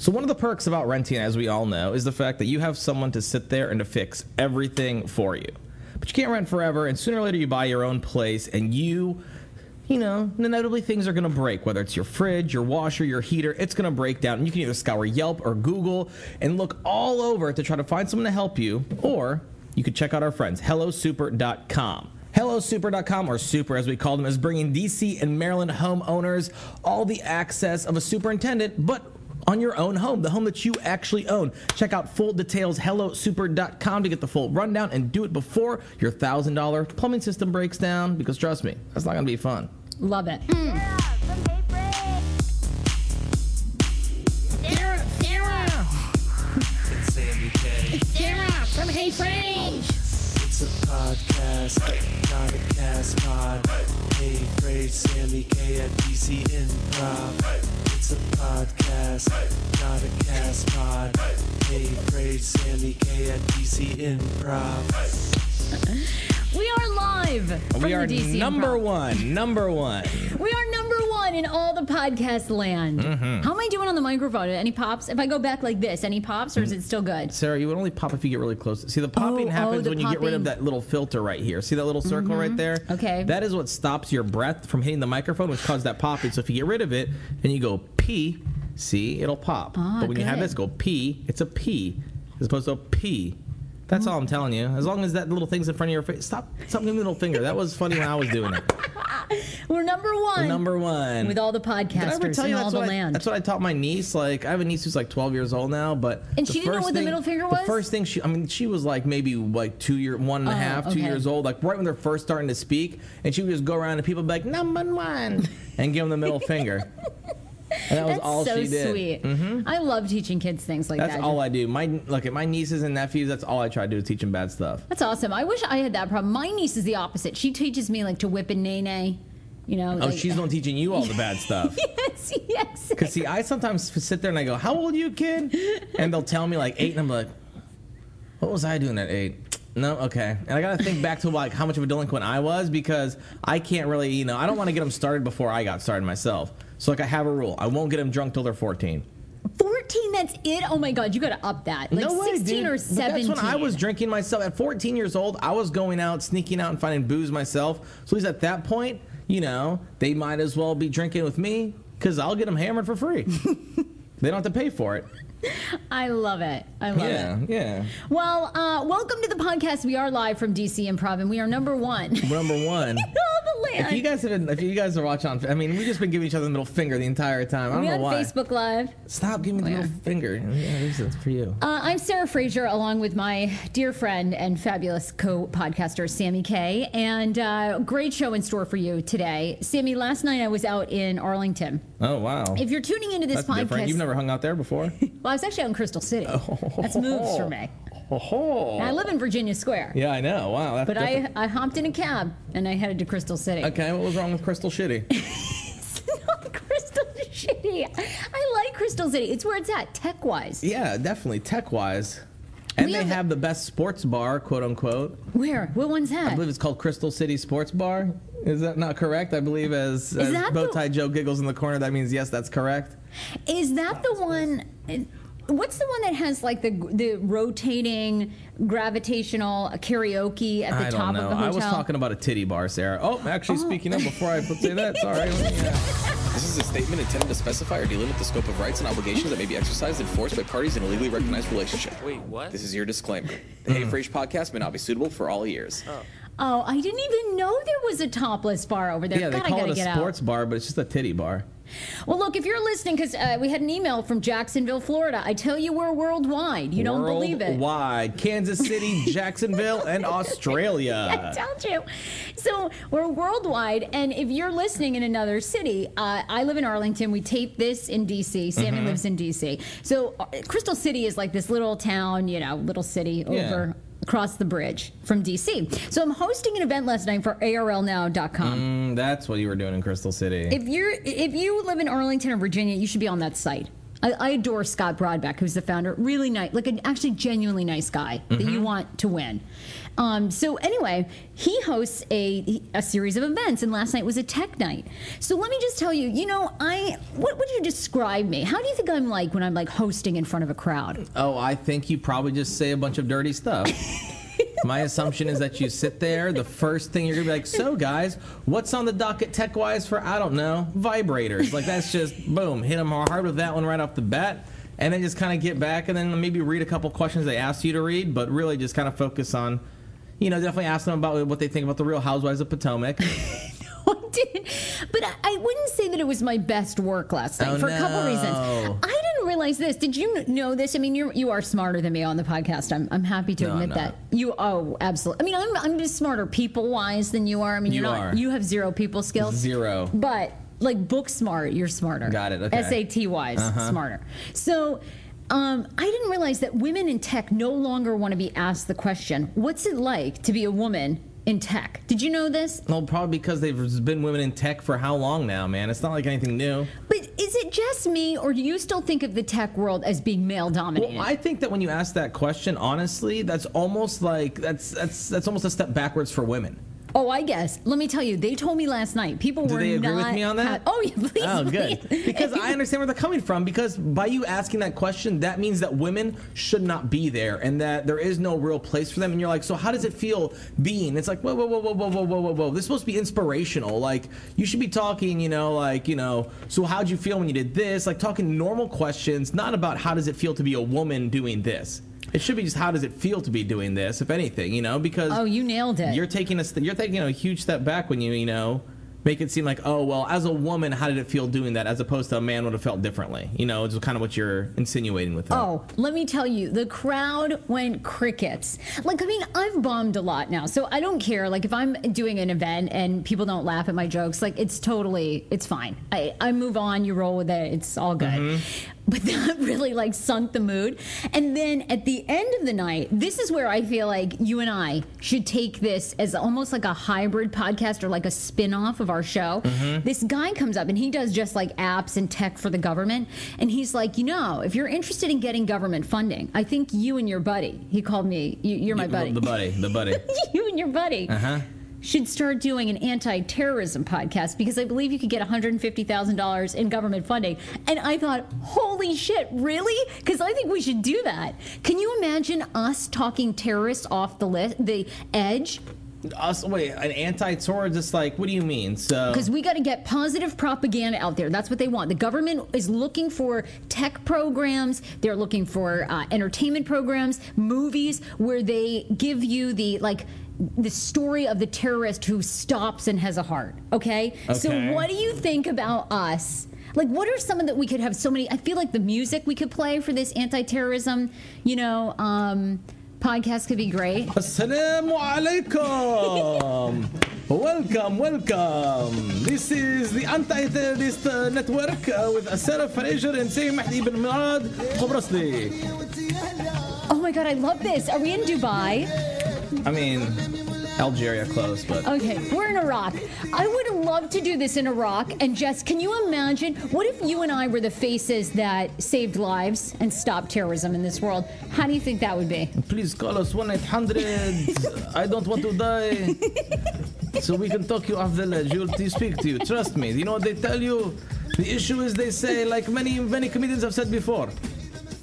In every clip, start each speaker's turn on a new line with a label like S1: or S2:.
S1: So one of the perks about renting, as we all know, is the fact that you have someone to sit there and to fix everything for you. But you can't rent forever, and sooner or later you buy your own place, and you, you know, inevitably things are going to break. Whether it's your fridge, your washer, your heater, it's going to break down. And you can either scour Yelp or Google and look all over to try to find someone to help you, or you could check out our friends, HelloSuper.com. HelloSuper.com, or Super as we call them, is bringing DC and Maryland homeowners all the access of a superintendent, but on your own home, the home that you actually own. Check out full details, hellosuper.com to get the full rundown and do it before your $1,000 plumbing system breaks down because trust me, that's not going to be fun.
S2: Love it. Hmm.
S3: It's Samy K.
S2: Sarah from Hey Frase.
S3: It's a podcast, not a cast pod. Hey, Frase, Samy K at DC Improv. It's a podcast, not a cast pod. Hey, Frase, Samy K at DC Improv.
S2: We are live. From
S1: we are number
S2: Improv.
S1: one, number one.
S2: We are number one in all the podcast land.
S1: Mm-hmm.
S2: How am I doing on the microphone? Any pops? If I go back like this, any pops, or is it still good?
S1: Sarah, you would only pop if you get really close. See, the popping
S2: Oh, oh,
S1: happens
S2: the
S1: when you get rid of that little filter right here. See that little circle right there?
S2: Okay.
S1: That is what stops your breath from hitting the microphone, which causes that popping. So if you get rid of it and you go pee, see, it'll pop.
S2: Ah,
S1: but when you have this go P, it's a P as opposed to a P. That's mm-hmm. all I'm telling you. As long as that little thing's in front of your face, stop. Stop giving me the middle finger. That was funny when I was doing it.
S2: We're number one.
S1: We're Number one.
S2: with all the podcasters in all
S1: that's
S2: the
S1: what, I,
S2: land.
S1: that's what I taught my niece? Like, I have a niece who's like 12 years old now, but
S2: And she didn't know what the middle finger was.
S1: The first thing she, I mean, she was like maybe like two year, one and a
S2: Oh,
S1: half, two
S2: okay.
S1: years old, like right when they're first starting to speak, and she would just go around and people would be like number one and give them the middle finger. And that was
S2: That's
S1: all
S2: so
S1: she did. Mm-hmm.
S2: sweet. I love teaching kids things like
S1: That's
S2: that.
S1: That's all I do. My look at my nieces and nephews. That's all I try to do is teach them bad stuff.
S2: That's awesome. I wish I had that problem. My niece is the opposite. She teaches me like to whip and nay nay. You know.
S1: Oh,
S2: like-
S1: she's the one teaching you all the bad stuff.
S2: yes, yes.
S1: Because see, I sometimes sit there and I go, "How old are you, kid?" And they'll tell me like eight, and I'm like, "What was I doing at eight? No, okay. And I got to think back to like how much of a delinquent I was because I can't really, you know, I don't want to get them started before I got started myself. So like I have a rule: I won't get them drunk till they're 14.
S2: 14, that's it? Oh my God, you got to up that. Like
S1: no way,
S2: 16
S1: dude.
S2: or
S1: But
S2: 17.
S1: That's when I was drinking myself. At 14 years old, I was going out, sneaking out, and finding booze myself. So at least at that point, you know, they might as well be drinking with me because I'll get them hammered for free. they don't have to pay for it.
S2: I love it. I love
S1: yeah,
S2: it.
S1: yeah. Yeah.
S2: Well, uh, welcome to the podcast. We are live from DC Improv, and we are number one.
S1: Number one.
S2: All the land.
S1: If you guys have been, if you guys are watching on, I mean, we've just been giving each other the middle finger the entire time. I don't
S2: we
S1: know
S2: on
S1: why.
S2: Facebook Live.
S1: Stop giving me the middle finger. Yeah, this is for you.
S2: Uh, I'm Sarah Fraser, along with my dear friend and fabulous co-podcaster Samy Kay, and uh, great show in store for you today, Samy. Last night I was out in Arlington.
S1: Oh wow.
S2: If you're tuning into this
S1: That's different.
S2: podcast,
S1: You've never hung out there before.
S2: well, I was actually out in Crystal City. Oh. That's moves for me.
S1: Oh.
S2: And I live in Virginia Square,
S1: Yeah, I know. Wow. That's
S2: but I,
S1: different.
S2: I hopped in a cab and I headed to Crystal City.
S1: Okay, what was wrong with Crystal Shitty?
S2: It's not Crystal City. I like Crystal City. It's where it's at, tech wise.
S1: yeah, definitely tech wise. And
S2: We
S1: they
S2: have-
S1: have the best sports bar, quote unquote.
S2: Where? What one's that?
S1: I believe it's called Crystal City Sports Bar. Is that not correct? I believe as, as
S2: that the-
S1: Joe giggles in the corner, that means yes, that's correct.
S2: Is that the one? What's the one that has like the the rotating gravitational karaoke at the
S1: I
S2: top
S1: don't know.
S2: of the hotel?
S1: I was talking about a titty bar, Sarah. Oh, actually, oh. speaking of, before I say that, sorry. let me,
S4: This is a statement intended to specify or delimit the scope of rights and obligations that may be exercised and enforced by parties in a legally recognized relationship.
S3: Wait, what?
S4: This is your disclaimer. The hmm. Hey Frase podcast may not be suitable for all ears.
S2: Oh. oh, I didn't even know there was a topless bar over there.
S1: yeah, they
S2: God, I
S1: call
S2: gotta
S1: it a
S2: get
S1: sports bar, but it's just a titty bar.
S2: Well, look, if you're listening, because uh, we had an email from Jacksonville, Florida. I tell you, we're worldwide. You don't believe it.
S1: Worldwide. Kansas City, Jacksonville, and Australia.
S2: I told you. So we're worldwide, and if you're listening in another city, uh, I live in Arlington. We tape this in DC. Samy
S1: Mm-hmm.
S2: lives in DC. So uh, Crystal City is like this little town, you know, little city
S1: Yeah.
S2: over across the bridge from DC. So I'm hosting an event last night for ARLnow.com.
S1: Mm, that's what you were doing in Crystal City.
S2: If you're if you live in Arlington or Virginia, you should be on that site. I, I adore Scott Brodbeck, who's the founder. Really nice, like an actually genuinely nice guy that you want to win. Um, so anyway, he hosts a a series of events, and last night was a tech night. So let me just tell you, you know, I what would you describe me? How do you think I'm like when I'm like hosting in front of a crowd?
S1: Oh, I think you probably just say a bunch of dirty stuff. My assumption is that you sit there. The first thing you're gonna be like, "So, guys, what's on the docket tech-wise for I don't know vibrators?" Like that's just boom, hit them hard with that one right off the bat, and then just kind of get back and then maybe read a couple questions they asked you to read, but really just kind of focus on, you know, definitely ask them about what they think about the Real Housewives of Potomac.
S2: no, I didn't. but I, I wouldn't say that it was my best work last night
S1: Oh,
S2: for a couple
S1: no.
S2: reasons. I didn't realize this. Did you know this? I mean, you you are smarter than me on the podcast. I'm I'm happy to
S1: No,
S2: admit that. You oh absolutely. I mean, I'm I'm just smarter people wise than you are. I mean,
S1: You
S2: you're not.
S1: are.
S2: You have zero people skills.
S1: Zero.
S2: But like book smart, you're smarter.
S1: Got it, okay. Uh-huh.
S2: SAT wise, smarter. So. Um, I didn't realize that women in tech no longer want to be asked the question, "What's it like to be a woman in tech?" Did you know this?
S1: well, probably because they've been women in tech for how long now, man? It's not like anything new.
S2: But is it just me, or do you still think of the tech world as being male dominated?
S1: Well, I think that when you ask that question, honestly, that's almost like that's that's that's almost a step backwards for women.
S2: Oh, I guess. Let me tell you, they told me last night. People
S1: Do
S2: were
S1: they agree
S2: not.
S1: with me on that?
S2: ha- oh, yeah, please.
S1: Oh, good.
S2: please.
S1: Because I understand where they're coming from. Because by you asking that question, that means that women should not be there, and that there is no real place for them. And you're like, so how does it feel being? It's like, whoa, whoa, whoa, whoa, whoa, whoa, whoa, whoa, whoa. This is supposed to be inspirational. Like you should be talking, you know, like you know. So how'd you feel when you did this? Like talking normal questions, not about how does it feel to be a woman doing this. It should be just how does it feel to be doing this, if anything, you know, because
S2: Oh, you nailed it.
S1: you're taking a st- you're taking a huge step back when you you know make it seem like oh well as a woman how did it feel doing that as opposed to a man would have felt differently you know it's kind of what you're insinuating with that
S2: Oh, let me tell you, the crowd went crickets. Like, I mean, I've bombed a lot now, so I don't care. Like, if I'm doing an event and people don't laugh at my jokes, like, it's totally, it's fine. I, I move on, you roll with it, it's all good. Mm-hmm. But that really like sunk the mood. And then at the end of the night, this is where I feel like you and I should take this as almost like a hybrid podcast or like a spin off of our show. This guy comes up and he does just like apps and tech for the government. And he's like, you know, if you're interested in getting government funding, I think you and your buddy, he called me, you, you're my buddy.
S1: the buddy the buddy
S2: you and your buddy
S1: uh-huh
S2: should start doing an anti-terrorism podcast because I believe you could get $150,000 in government funding. And I thought, holy shit, really? Because I think we should do that. Can you imagine us talking terrorists off the list, the edge?
S1: us wait an anti-tour just like what do you mean so
S2: Because we got to get positive propaganda out there. That's what they want. The government is looking for tech programs. They're looking for uh, entertainment programs, movies where they give you the like the story of the terrorist who stops and has a heart. Okay. So what do you think about us? Like, what are some of that we could have so many? I feel like the music we could play for this anti-terrorism, you know, um, podcast could be great.
S1: Assalamu alaikum. welcome, welcome. This is the Anti-Terrorist uh, Network uh, with Asara Fraser and Sayyid Mahdi ibn Murad.
S2: Oh my God, I love this. Are we in Dubai?
S1: I mean, Algeria close, but
S2: Okay, we're in Iraq. I would love to do this in Iraq. And Jess, can you imagine? What if you and I were the faces that saved lives and stopped terrorism in this world? How do you think that would be?
S1: please call us 1-800. I don't want to die. So we can talk you off the ledge. You'll speak to you. Trust me. You know what they tell you? The issue is they say, like many many comedians have said before,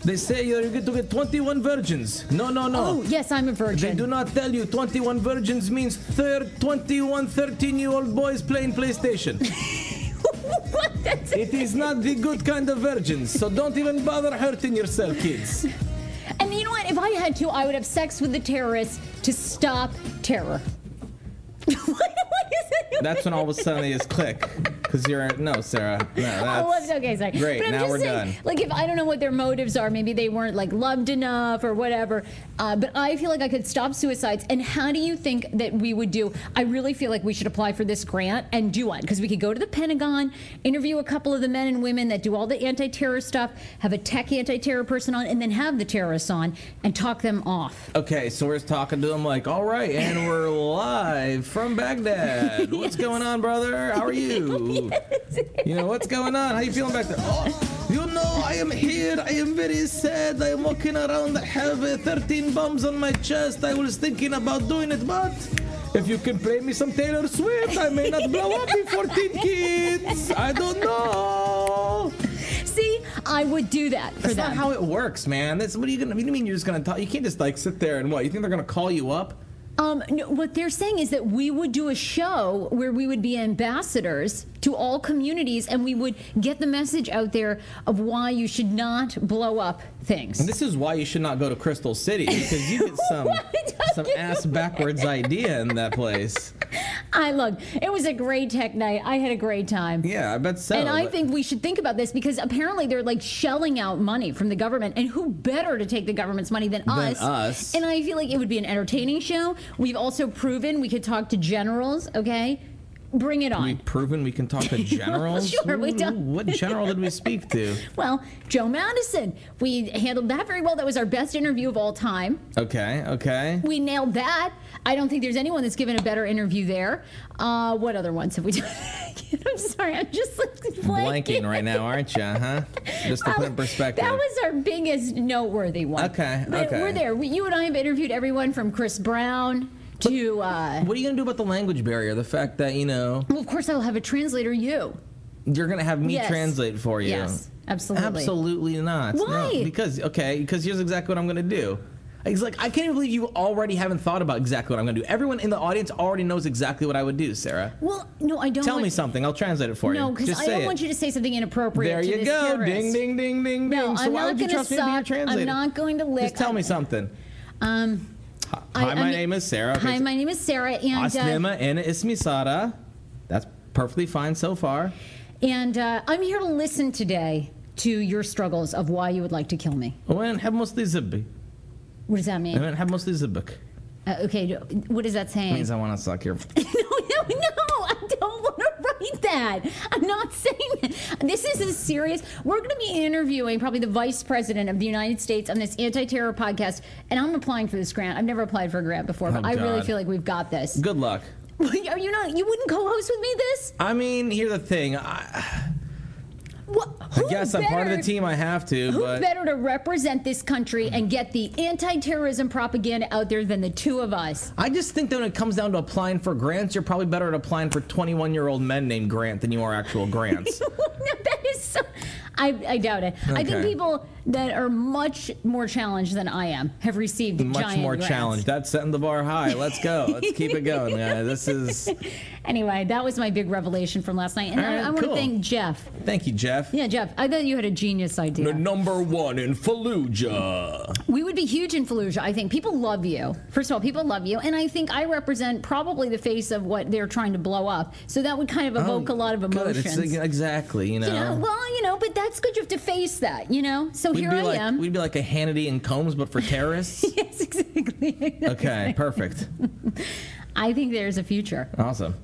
S1: they say you're going to get 21 virgins. No, no, no.
S2: Oh, yes, I'm a virgin.
S1: They do not tell you 21 virgins means third 21 13 year old boys playing PlayStation.
S2: what? That's
S1: it is not the good kind of virgins, so don't even bother hurting yourself, kids.
S2: And you know what? If I had to, I would have sex with the terrorists to stop terror. what, what is it?
S1: That's when all of a sudden they just click. Because you're, no, Sarah. No, that's,
S2: Oh, well, okay, sorry.
S1: Great,
S2: but I'm
S1: now
S2: just
S1: we're
S2: saying,
S1: done.
S2: Like, if I don't know what their motives are, maybe they weren't like loved enough or whatever. Uh, but I feel like I could stop suicides. And how do you think that we would do? I really feel like we should apply for this grant and do one because we could go to the Pentagon, interview a couple of the men and women that do all the anti-terror stuff, have a tech anti-terror person on, and then have the terrorists on and talk them off.
S1: Okay, so we're talking to them like, all right, and we're live from Baghdad. What's going on, brother? How are you? You know, what's going on? How you feeling back there? Oh, you know, I am here. I am very sad. I am walking around. I have uh, 13 bombs on my chest. I was thinking about doing it, but if you can play me some Taylor Swift, I may not blow up in 14 kids. I don't know.
S2: See, I would do that for that.
S1: That's
S2: them.
S1: not how it works, man. That's what are you gonna? What do you mean you're just gonna talk? You can't just like sit there and what? You think they're gonna call you up?
S2: Um, no, what they're saying is that we would do a show where we would be ambassadors to all communities and we would get the message out there of why you should not blow up things.
S1: And this is why you should not go to Crystal City because you get some some ass backwards idea in that place.
S2: I look, it was a great tech night. I had a great time.
S1: Yeah, I bet so.
S2: and I think we should think about this because apparently they're like shelling out money from the government, and who better to take the government's money than,
S1: Than
S2: us?
S1: us.
S2: And I feel like it would be an entertaining show. We've also proven we could talk to generals. Okay, bring it on.
S1: We've proven we can talk to generals.
S2: Sure, we don't.
S1: What general did we speak to?
S2: Well, Joe Madison, we handled that very well. That was our best interview of all time.
S1: Okay, okay.
S2: We nailed that. I don't think there's anyone that's given a better interview there. Uh, what other ones have we done? I'm sorry, I'm just like
S1: Blanking right now, aren't you? Huh? Just to put in perspective.
S2: That was our biggest noteworthy one.
S1: Okay,
S2: But
S1: okay.
S2: We're there. We, you and I have interviewed everyone from Chris Brown to. Uh,
S1: What are you gonna do about the language barrier? The fact that you know
S2: well, of course, I'll have a translator. You.
S1: you're gonna have me
S2: Yes.
S1: translate for you.
S2: Yes, absolutely.
S1: Absolutely not. No,
S2: Why?
S1: because okay, because here's exactly what I'm gonna do. It's like I can't even believe you already haven't thought about exactly what I'm gonna do. Everyone in the audience already knows exactly what I would do, Sarah.
S2: Well, no, I don't.
S1: Tell
S2: want,
S1: me something. I'll translate it for
S2: No,
S1: you.
S2: No,
S1: because
S2: I don't
S1: it.
S2: want you to say something inappropriate.
S1: There
S2: to
S1: you go.
S2: terrorist.
S1: Ding, ding, ding, ding,
S2: No,
S1: ding. So
S2: I'm
S1: why
S2: not
S1: would you
S2: going to
S1: trust me to be your translator?
S2: I'm not going to lick.
S1: Just tell me something.
S2: Um,
S1: Hi,
S2: I-
S1: my
S2: I mean-
S1: name is Sarah.
S2: hi, my name is Sarah, and uh,
S1: Aslima and ismi Sara. That's perfectly fine so far.
S2: and uh, I'm here to listen today to your struggles of why you would like to kill me.
S1: وين نحب مصلي زبي
S2: What does that mean?
S1: وين نحب مصلي زبك
S2: Uh, okay, what is that saying?
S1: means I want to suck your
S2: no, no, no! that. I'm not saying that. This is a serious. We're going to be interviewing probably the vice president of the United States on this anti-terror podcast, and I'm applying for this grant. I've never applied for a grant before, but
S1: Oh,
S2: I really feel like we've got this.
S1: good luck.
S2: Are you not? You wouldn't co-host with me this?
S1: I mean, here's the thing. I,
S2: What?
S1: I guess I'm part of the team. I have to,
S2: Who
S1: but
S2: better to represent this country and mm-hmm. get the anti-terrorism propaganda out there than the two of us?
S1: I just think that when it comes down to applying for grants, you're probably better at applying for 21 year old men named Grant than you are actual grants.
S2: that is so. I, I doubt it. I think people that are much more challenged than I am have received
S1: Much more
S2: grants.
S1: challenge. That's setting the bar high. Let's go. Let's keep it going, guys. This is.
S2: Anyway, that was my big revelation from last night, and
S1: All
S2: I,
S1: right,
S2: I want to thank Jeff.
S1: Thank you, Jeff.
S2: Yeah, Jeff. I thought you had a genius idea.
S1: The number one in Fallujah.
S2: We would be huge in Fallujah. I think people love you. First of all, people love you, and I think I represent probably the face of what they're trying to blow up. So that would kind of evoke oh, a lot of
S1: Oh, Good.
S2: emotions.
S1: It's, exactly. You know.
S2: you know, well, you know, but that's good. You have to face that, you know. So
S1: we'd
S2: here I
S1: like
S2: am.
S1: we'd be like a Hannity and Colmes, but for terrorists.
S2: yes, exactly.
S1: okay, perfect.
S2: I think there's a future.
S1: Awesome.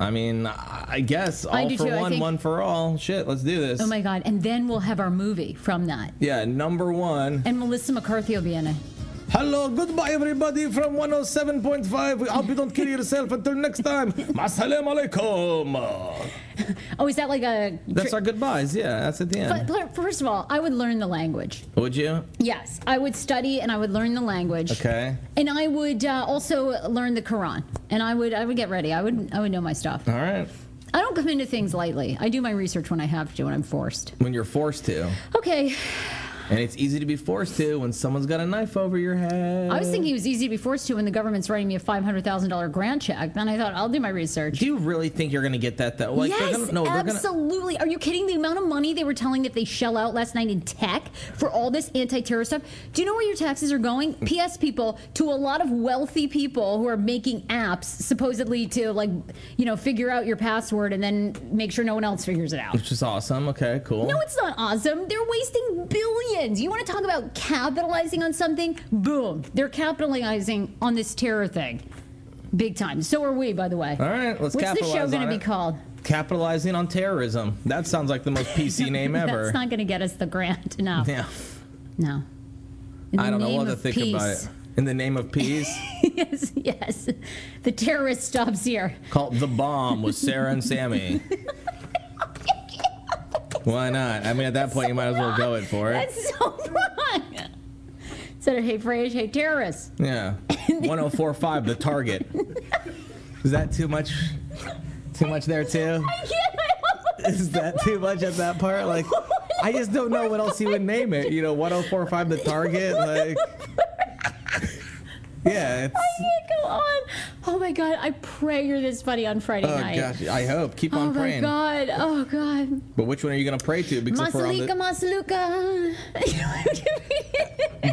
S1: I mean, I I guess all
S2: do
S1: for
S2: too.
S1: One,
S2: think-
S1: one for all. Shit, let's do this.
S2: Oh my God! And then we'll have our movie from that,
S1: yeah, number one.
S2: and Melissa McCarthy will be in it.
S1: Hello, goodbye, everybody from 107.5. We hope you don't kill yourself until next time. Masalam alaikum.
S2: Oh, is that like a?
S1: That's our goodbyes. Yeah, that's at the end.
S2: but first of all, I would learn the language.
S1: Would you?
S2: Yes, I would study and I would learn the language.
S1: Okay.
S2: And I would uh, also learn the Quran, and I would I would get ready. I would I would know my stuff.
S1: All right.
S2: I don't come into things lightly. I do my research when I have to, when I'm forced.
S1: When you're forced to.
S2: Okay,
S1: And it's easy to be forced to when someone's got a knife over your head.
S2: I was thinking it was easy to be forced to when the government's writing me a five hundred thousand dollar grant check. Then I thought I'll do my research.
S1: Do you really think you're going to get that though? Like,
S2: yes,
S1: gonna, no, they're gonna,
S2: absolutely. Are you kidding? The amount of money they were telling that they shell out last night in tech for all this anti-terror stuff. Do you know where your taxes are going? Hmm. P.S. People to a lot of wealthy people who are making apps supposedly to like, you know, figure out your password and then make sure no one else figures it out.
S1: which is awesome. Okay, cool.
S2: No, it's not awesome. They're wasting billions. You want to talk about capitalizing on something? Boom. They're capitalizing on this terror thing. Big time. So are we, by the way.
S1: All right, let's capitalize.
S2: What's the show going to be called?
S1: Capitalizing on terrorism. That sounds like the most PC name ever.
S2: That's not going to get us the grant. No.
S1: yeah.
S2: No.
S1: I don't know. We'll have to think about it. In the name of peace,
S2: yes, yes. The terrorist stops here.
S1: called The Bomb with Sarah and Samy. Why not? I mean, at that point, you might as well go it for it.
S2: That's so wrong. Instead of hey Frasier, hey terrorists.
S1: Yeah. 1045, the target. Is that too much? Too much there, too?
S2: I can't.
S1: Is that too much at that part? Like, I just don't know what else you would name it. You know, 1045, the target? Like, yeah, it's.
S2: I can't go on. Oh my god! I pray you're this funny on Friday night.
S1: Oh,
S2: night.
S1: gosh. I hope. Keep
S2: Oh
S1: on
S2: my
S1: praying.
S2: god! Oh god!
S1: But which one are you going to pray to? Because
S2: Masaluka, Masaluka.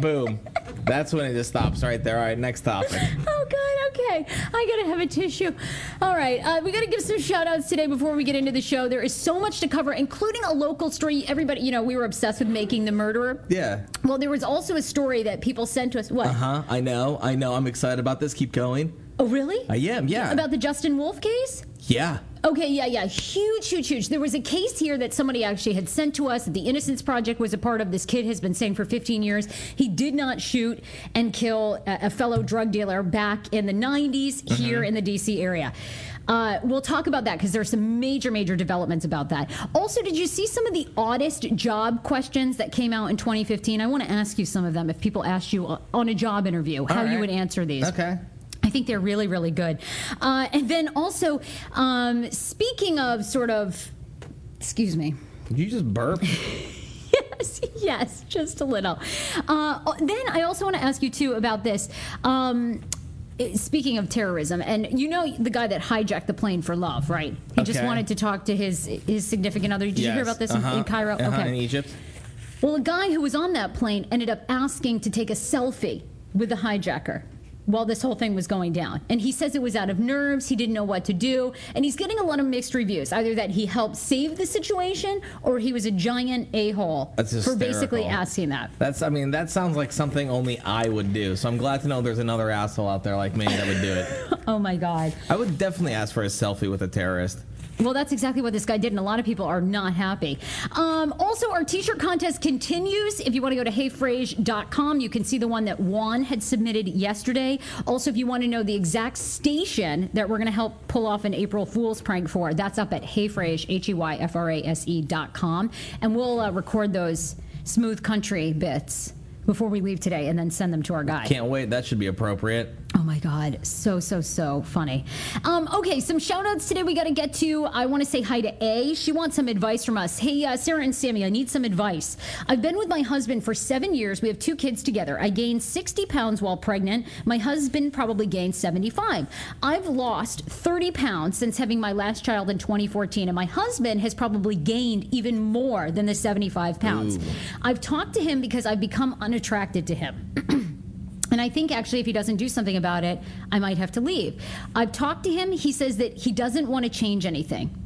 S1: Boom. That's when it just stops right there. All right, next topic.
S2: Oh God, okay. I gotta have a tissue. All right, uh, we gotta give some shout outs today before we get into the show. There is so much to cover, including a local story. Everybody, you know, we were obsessed with making the murderer.
S1: Yeah.
S2: Well, there was also a story that people sent to us. What?
S1: Uh huh. I know. I know. I'm excited about this. Keep going.
S2: Oh, really?
S1: I am. Yeah.
S2: About the Justin Wolfe case?
S1: yeah.
S2: Okay, yeah, yeah. Huge, huge, huge. There was a case here that somebody actually had sent to us that the Innocence Project was a part of. This kid has been saying for 15 years he did not shoot and kill a, a fellow drug dealer back in the 90s here mm-hmm. in the DC area. Uh, we'll talk about that because there's some major, major developments about that. Also, did you see some of the oddest job questions that came out in 2015? I want to ask you some of them if people asked you on a job interview how you would answer these.
S1: Okay.
S2: I think they're really, really good. Uh, and then also, um, speaking of sort of, excuse me.
S1: Did you just burp?
S2: Yes, yes, just a little. Uh, then I also want to ask you too about this. Um, Speaking of terrorism, and you know the guy that hijacked the plane for love, right? He just wanted to talk to his his significant other. Did you hear about this in-
S1: Uh-huh.
S2: in Cairo?
S1: Uh-huh, In Egypt.
S2: Well, a guy who was on that plane ended up asking to take a selfie with the hijacker while this whole thing was going down. And he says it was out of nerves, he didn't know what to do, and he's getting a lot of mixed reviews. Either that he helped save the situation or he was a giant a-hole
S1: That's
S2: for basically asking that.
S1: That's. I mean, that sounds like something only I would do. So I'm glad to know there's another asshole out there like me that would do it.
S2: Oh my god.
S1: I would definitely ask for a selfie with a terrorist.
S2: Well, that's exactly what this guy did, and a lot of people are not happy. Um, also, our t shirt contest continues. If you want to go to heyfrase.com, you can see the one that Juan had submitted yesterday. Also, if you want to know the exact station that we're going to help pull off an April Fool's prank for, that's up at heyfrase, H E Y F R A S E dot com. And we'll uh, record those smooth country bits before we leave today and then send them to our guy.
S1: Can't wait. That should be appropriate.
S2: Oh my God, so, so, so funny. Um, okay, some shout outs today we got to get to. I want to say hi to A. She wants some advice from us. Hey, uh, Sarah and Sammy, I need some advice. I've been with my husband for seven years. We have two kids together. I gained 60 pounds while pregnant. My husband probably gained 75. I've lost 30 pounds since having my last child in 2014, and my husband has probably gained even more than the 75 pounds. I've talked to him because I've become unattracted to him. And I think actually, if he doesn't do something about it, I might have to leave. I've talked to him. He says that he doesn't want to change anything.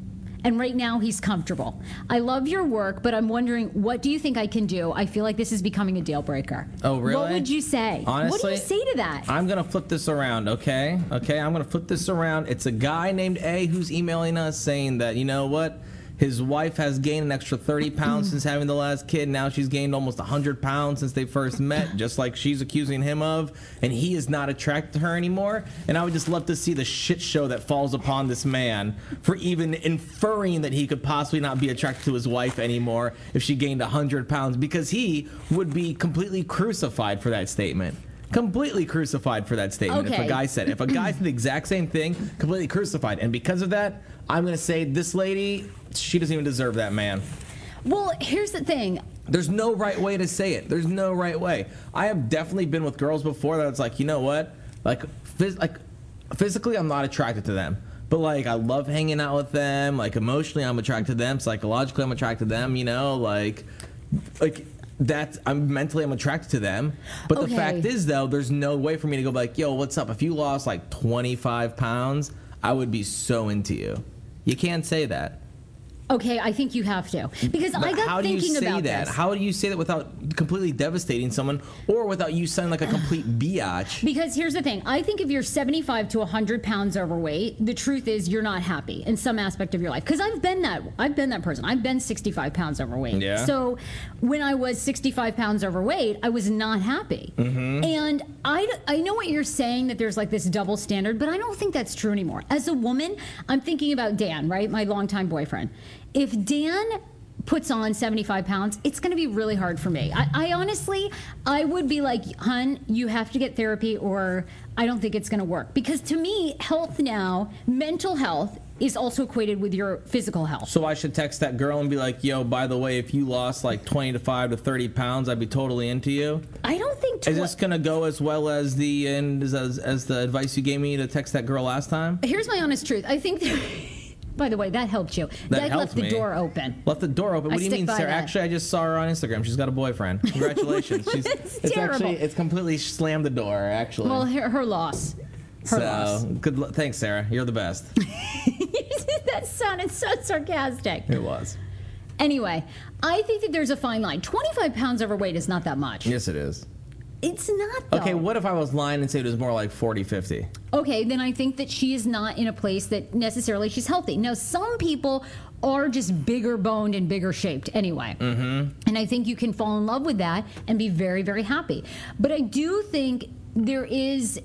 S2: And right now, he's comfortable. I love your work, but I'm wondering, what do you think I can do? I feel like this is becoming a deal breaker.
S1: Oh, really?
S2: What would you say? Honestly, what do you say to that?
S1: I'm gonna flip this around, okay? Okay, I'm gonna flip this around. It's a guy named A who's emailing us saying that you know what, his wife has gained an extra 30 pounds mm. since having the last kid. Now she's gained almost 100 pounds since they first met, just like she's accusing him of, and he is not attracted to her anymore. And I would just love to see the shit show that falls upon this man for even inferring that he could possibly not be attracted to his wife anymore if she gained 100 pounds, because he would be completely crucified for that statement completely crucified for that statement. If a guy said, if a guy said the exact same thing, completely crucified. And because of that, I'm going to say this lady, she doesn't even deserve that man.
S2: well, here's the thing.
S1: There's no right way to say it. There's no right way. I have definitely been with girls before that it's like, you know what? Like, phys- like physically, I'm not attracted to them. But like, I love hanging out with them. Like, emotionally, I'm attracted to them. Psychologically, I'm attracted to them. You know, like, like that. I'm mentally, I'm attracted to them. But the fact is, though, there's no way for me to go like, yo, what's up? If you lost like 25 pounds, I would be so into you. You can't say that.
S2: Okay, I think you have to because I
S1: But
S2: got
S1: how do you
S2: thinking
S1: say
S2: about
S1: that?
S2: this.
S1: How do you say that without completely devastating someone, or without you sounding like a complete biatch?
S2: Because here's the thing I think if you're 75 to 100 pounds overweight, the truth is you're not happy in some aspect of your life. Because I've been that, I've been that person. I've been 65 pounds overweight.
S1: Yeah.
S2: So when I was 65 pounds overweight, I was not happy.
S1: Mm-hmm.
S2: And I, I know what you're saying that there's like this double standard, but I don't think that's true anymore. As a woman, I'm thinking about Dan, right? My longtime boyfriend. If Dan puts on 75 pounds, it's going to be really hard for me. I, I honestly, I would be like, hun, you have to get therapy or I don't think it's going to work. Because to me, health now, mental health is also equated with your physical health.
S1: So I should text that girl and be like, "Yo, by the way, if you lost like 20 to 5 to 30 pounds, I'd be totally into you."
S2: I don't think.
S1: Is this gonna go as well as the and as, as the advice you gave me to text that girl last time?
S2: Here's my honest truth. I think. There, by the way, that helped you.
S1: That
S2: left
S1: helped
S2: the
S1: me.
S2: door open.
S1: Left the door open.
S2: I
S1: What do you mean, Sarah?
S2: that.
S1: Actually, I just saw her on Instagram. She's got a boyfriend. Congratulations. She's,
S2: It's
S1: it's
S2: terrible.
S1: actually it's completely slammed the door. Actually.
S2: Well, her, her loss. Her
S1: so
S2: loss.
S1: good. lu- Thanks, Sarah. You're the best.
S2: that sounded so sarcastic.
S1: it was.
S2: Anyway, I think that there's a fine line. 25 pounds overweight is not that much.
S1: Yes, it is.
S2: It's not, though.
S1: Okay, what if I was lying and said it was more like 40, 50?
S2: Okay, then I think that she is not in a place that necessarily she's healthy. Now, some people are just bigger boned and bigger shaped anyway. Mm-hmm. And I think you can fall in love with that and be very, very happy. But I do think there is.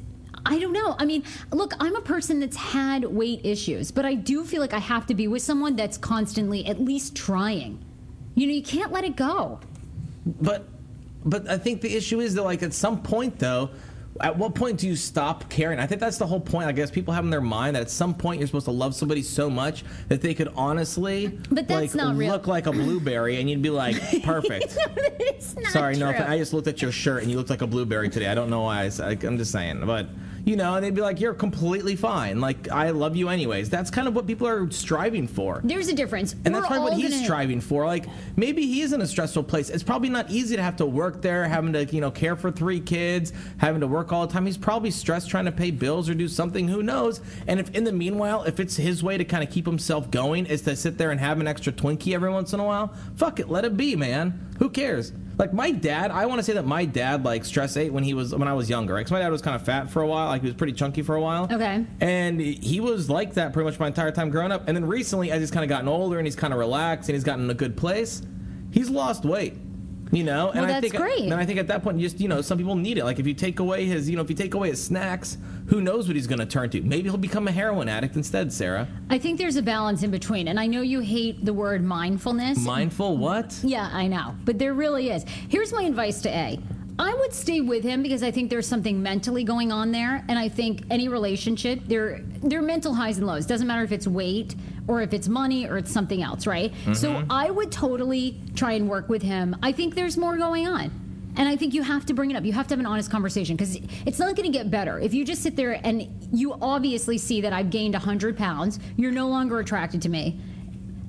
S2: I don't know. I mean, look, I'm a person that's had weight issues, but I do feel like I have to be with someone that's constantly at least trying. You know, you can't let it go.
S1: But but I think the issue is that like at some point though, at what point do you stop caring? I think that's the whole point. I guess people have in their mind that at some point you're supposed to love somebody so much that they could honestly
S2: But that's
S1: like
S2: not real.
S1: look like a blueberry and you'd be like, perfect.
S2: it's not
S1: Sorry, no,
S2: true.
S1: offense. I just looked at your shirt and you looked like a blueberry today. I don't know why. I'm just saying, but you know, and they'd be like, you're completely fine. Like I love you anyways. That's kind of what people are striving for.
S2: There's a difference.
S1: And
S2: We're
S1: that's probably what he's
S2: gonna-
S1: striving for. Like maybe he is in a stressful place. It's probably not easy to have to work there, having to you know care for three kids, having to work all the time. He's probably stressed trying to pay bills or do something. Who knows? And if in the meanwhile, if it's his way to kind of keep himself going is to sit there and have an extra Twinkie every once in a while, fuck it, let it be, man. Who cares? Like my dad, I want to say that my dad like stress ate when he was when I was younger. Right? 'Cause my dad was kind of fat for a while. Like he was pretty chunky for a while.
S2: Okay.
S1: And he was like that pretty much my entire time growing up. And then recently, as he's kind of gotten older and he's kind of relaxed and he's gotten in a good place, he's lost weight. You know, and
S2: Well,
S1: I think
S2: great.
S1: and I think at that point, just you know, some people need it. Like if you take away his, you know, if you take away his snacks, who knows what he's going to turn to? Maybe he'll become a heroin addict instead. Sarah,
S2: I think there's a balance in between. And I know you hate the word mindfulness.
S1: mindful what?
S2: yeah, I know. But there really is. Here's my advice to A. I would stay with him because I think there's something mentally going on there, and I think any relationship, there there are mental highs and lows. Doesn't matter if it's weight or if it's money or it's something else, right? So mm-hmm. I would totally try and work with him. I think there's more going on. And I think you have to bring it up. You have to have an honest conversation because it's not going to get better. If you just sit there and you obviously see that I've gained 100 pounds, you're no longer attracted to me.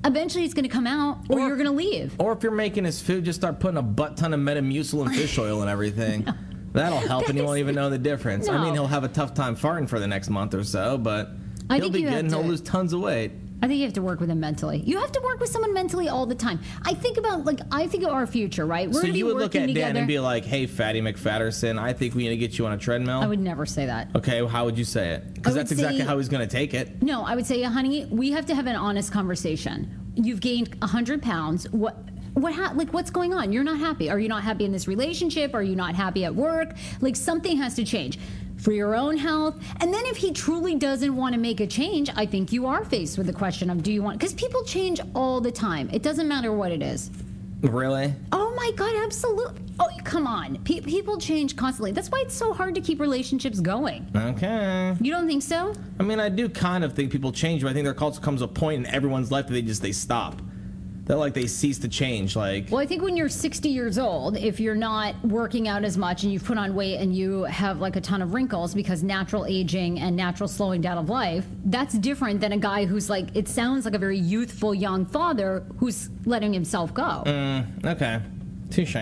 S2: Eventually it's going to come out or,
S1: Or-
S2: you're going to leave.
S1: Or if you're making his food, just start putting a butt ton of Metamucil and fish oil and everything. That'll help, and he won't even know the difference.
S2: No.
S1: I mean, he'll have a tough time farting for the next month or so, but
S2: I
S1: he'll
S2: think
S1: be
S2: you
S1: good and he'll lose tons of weight.
S2: I think you have to work with him mentally. You have to work with someone mentally all the time. I think about like I think of our future, right? We're
S1: So you would look at Dan and be like, "Hey, Fatty McFatterson, I think we need to get you on a treadmill."
S2: I would never say that.
S1: okay, well, how would you say it? Because that's exactly
S2: say-
S1: how he's going to take it.
S2: No, I would say, honey, we have to have an honest conversation. You've gained 100 pounds. What what ha- like what's going on? You're not happy. Are you not happy in this relationship? Are you not happy at work? Like something has to change for your own health. And then if he truly doesn't want to make a change, I think you are faced with the question of do you want cuz people change all the time. It doesn't matter what it is.
S1: Really?
S2: Oh my God, absolutely. Oh, come on. Pe- people change constantly. That's why it's so hard to keep relationships going.
S1: Okay.
S2: You don't think so?
S1: I mean, I do kind of think people change, but I think there also comes a point in everyone's life that they just they stop. That like they cease to change. Like
S2: Well, I think when you're 60 years old, if you're not working out as much and you've put on weight and you have like a ton of wrinkles because natural aging and natural slowing down of life, that's different than a guy who's like, it sounds like a very youthful young father who's letting himself go.
S1: Mm, okay, touche.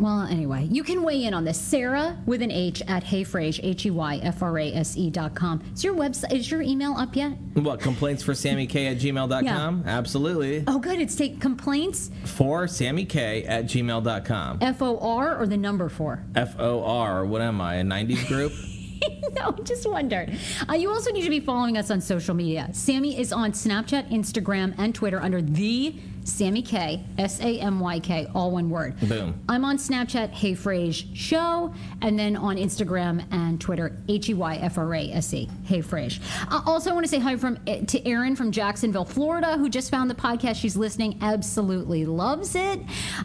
S2: Well, anyway, you can weigh in on this. Sarah with an H at heyfrase, H E Y F R A S E dot com. Is your website, is your email up yet?
S1: What complaints for Samy K at gmail.com? Absolutely.
S2: Oh, good. It's take complaints,
S1: For Samy K at gmail.com.
S2: F O R or the number four?
S1: F O R. What am I? A '90s group?
S2: no, just wondered. Uh, you also need to be following us on social media. Samy is on Snapchat, Instagram, and Twitter under the Samy K, S A M Y K, all one word.
S1: Boom.
S2: I'm on Snapchat, Hey Frase Show, and then on Instagram and Twitter, H E Y F R A S E, Hey Frase. I also want to say hi from eh, to Erin from Jacksonville, Florida, who just found the podcast. She's listening, absolutely loves it.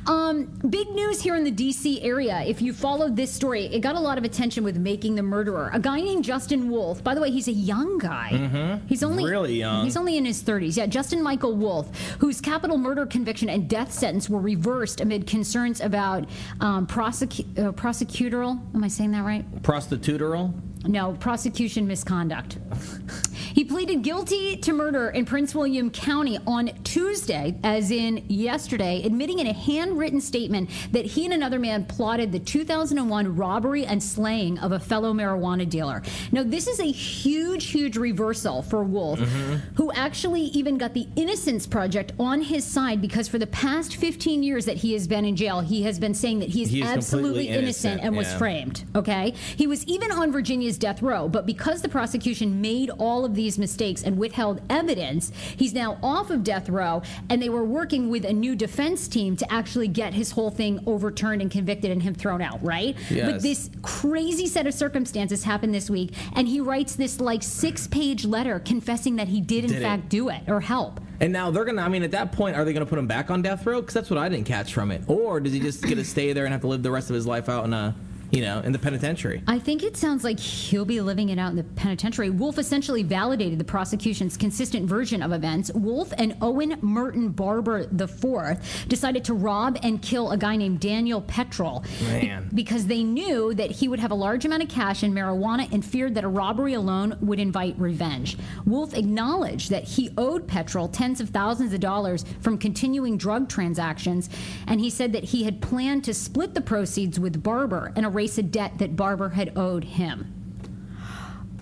S2: Um, big news here in the DC area. If you followed this story, it got a lot of attention with Making the Murderer. A guy named Justin Wolfe. By the way, he's a young guy. Mm-hmm. He's only.
S1: Really young.
S2: He's only in his 30s. Yeah, Justin Michael Wolfe, whose capital murder conviction and death sentence were reversed amid concerns about um, prosecu- uh, prosecutorial. Am I saying that right?
S1: Prostitutural?
S2: No, prosecution misconduct. He pleaded guilty to murder in Prince William County on Tuesday, as in yesterday, admitting in a handwritten statement that he and another man plotted the 2001 robbery and slaying of a fellow marijuana dealer. Now, this is a huge, huge reversal for Wolfe, mm-hmm. who actually even got the Innocence Project on his side because for the past 15 years that he has been in jail, he has been saying that he is
S1: He
S2: absolutely innocent,
S1: innocent,
S2: and was
S1: yeah.
S2: framed framed, Okay, he was even on Virginia's death row, but because the prosecution made all of these mistakes and withheld evidence, he's now off of death row, and they were working with a new defense team to actually get his whole thing overturned and convicted and him thrown out. Right?
S1: Yes.
S2: But this crazy set of circumstances happened this week, and he writes this like six-page letter confessing that he did in
S1: Did it.
S2: fact do it or help.
S1: And now they're gonna. I mean, at that point, are they gonna put him back on death row? Because that's what I didn't catch from it. Or does he just get to stay there and have to live the rest of his life out in a, you know, in the penitentiary?
S2: I think it sounds like he'll be living it out in the penitentiary. Wolfe essentially validated the prosecution's consistent version of events. Wolfe and Owen Merton Barber IV decided to rob and kill a guy named Daniel Petrole
S1: Man.
S2: because they knew that he would have a large amount of cash and marijuana and feared that a robbery alone would invite revenge. Wolfe acknowledged that he owed Petrole tens of thousands of dollars from continuing drug transactions, and he said that he had planned to split the proceeds with Barber and erase a debt that Barber had owed him.